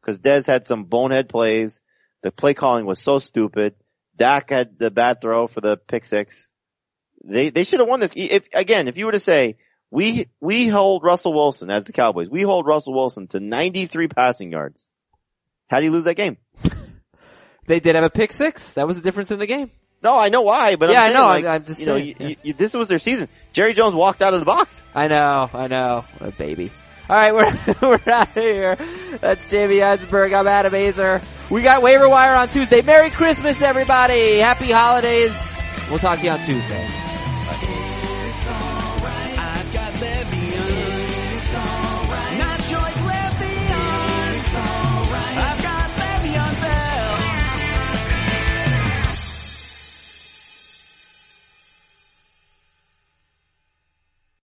because Dez had some bonehead plays. The play calling was so stupid. Dak had the bad throw for the pick six. They, they should have won this. If, again, if you were to say, we, we hold Russell Wilson as the Cowboys, we hold Russell Wilson to 93 passing yards. How do you lose that game? They did have a pick six. That was the difference in the game. No, I know why, but Yeah, I'm I know, like, I'm- just you know, saying, you, yeah. you, you, this was their season. Jerry Jones walked out of the box. I know, I know, a baby. All right, we're we're out of here. That's Jamey Eisenberg. I'm Adam Aizer. We got waiver wire on Tuesday. Merry Christmas, everybody! Happy holidays. We'll talk to you on Tuesday.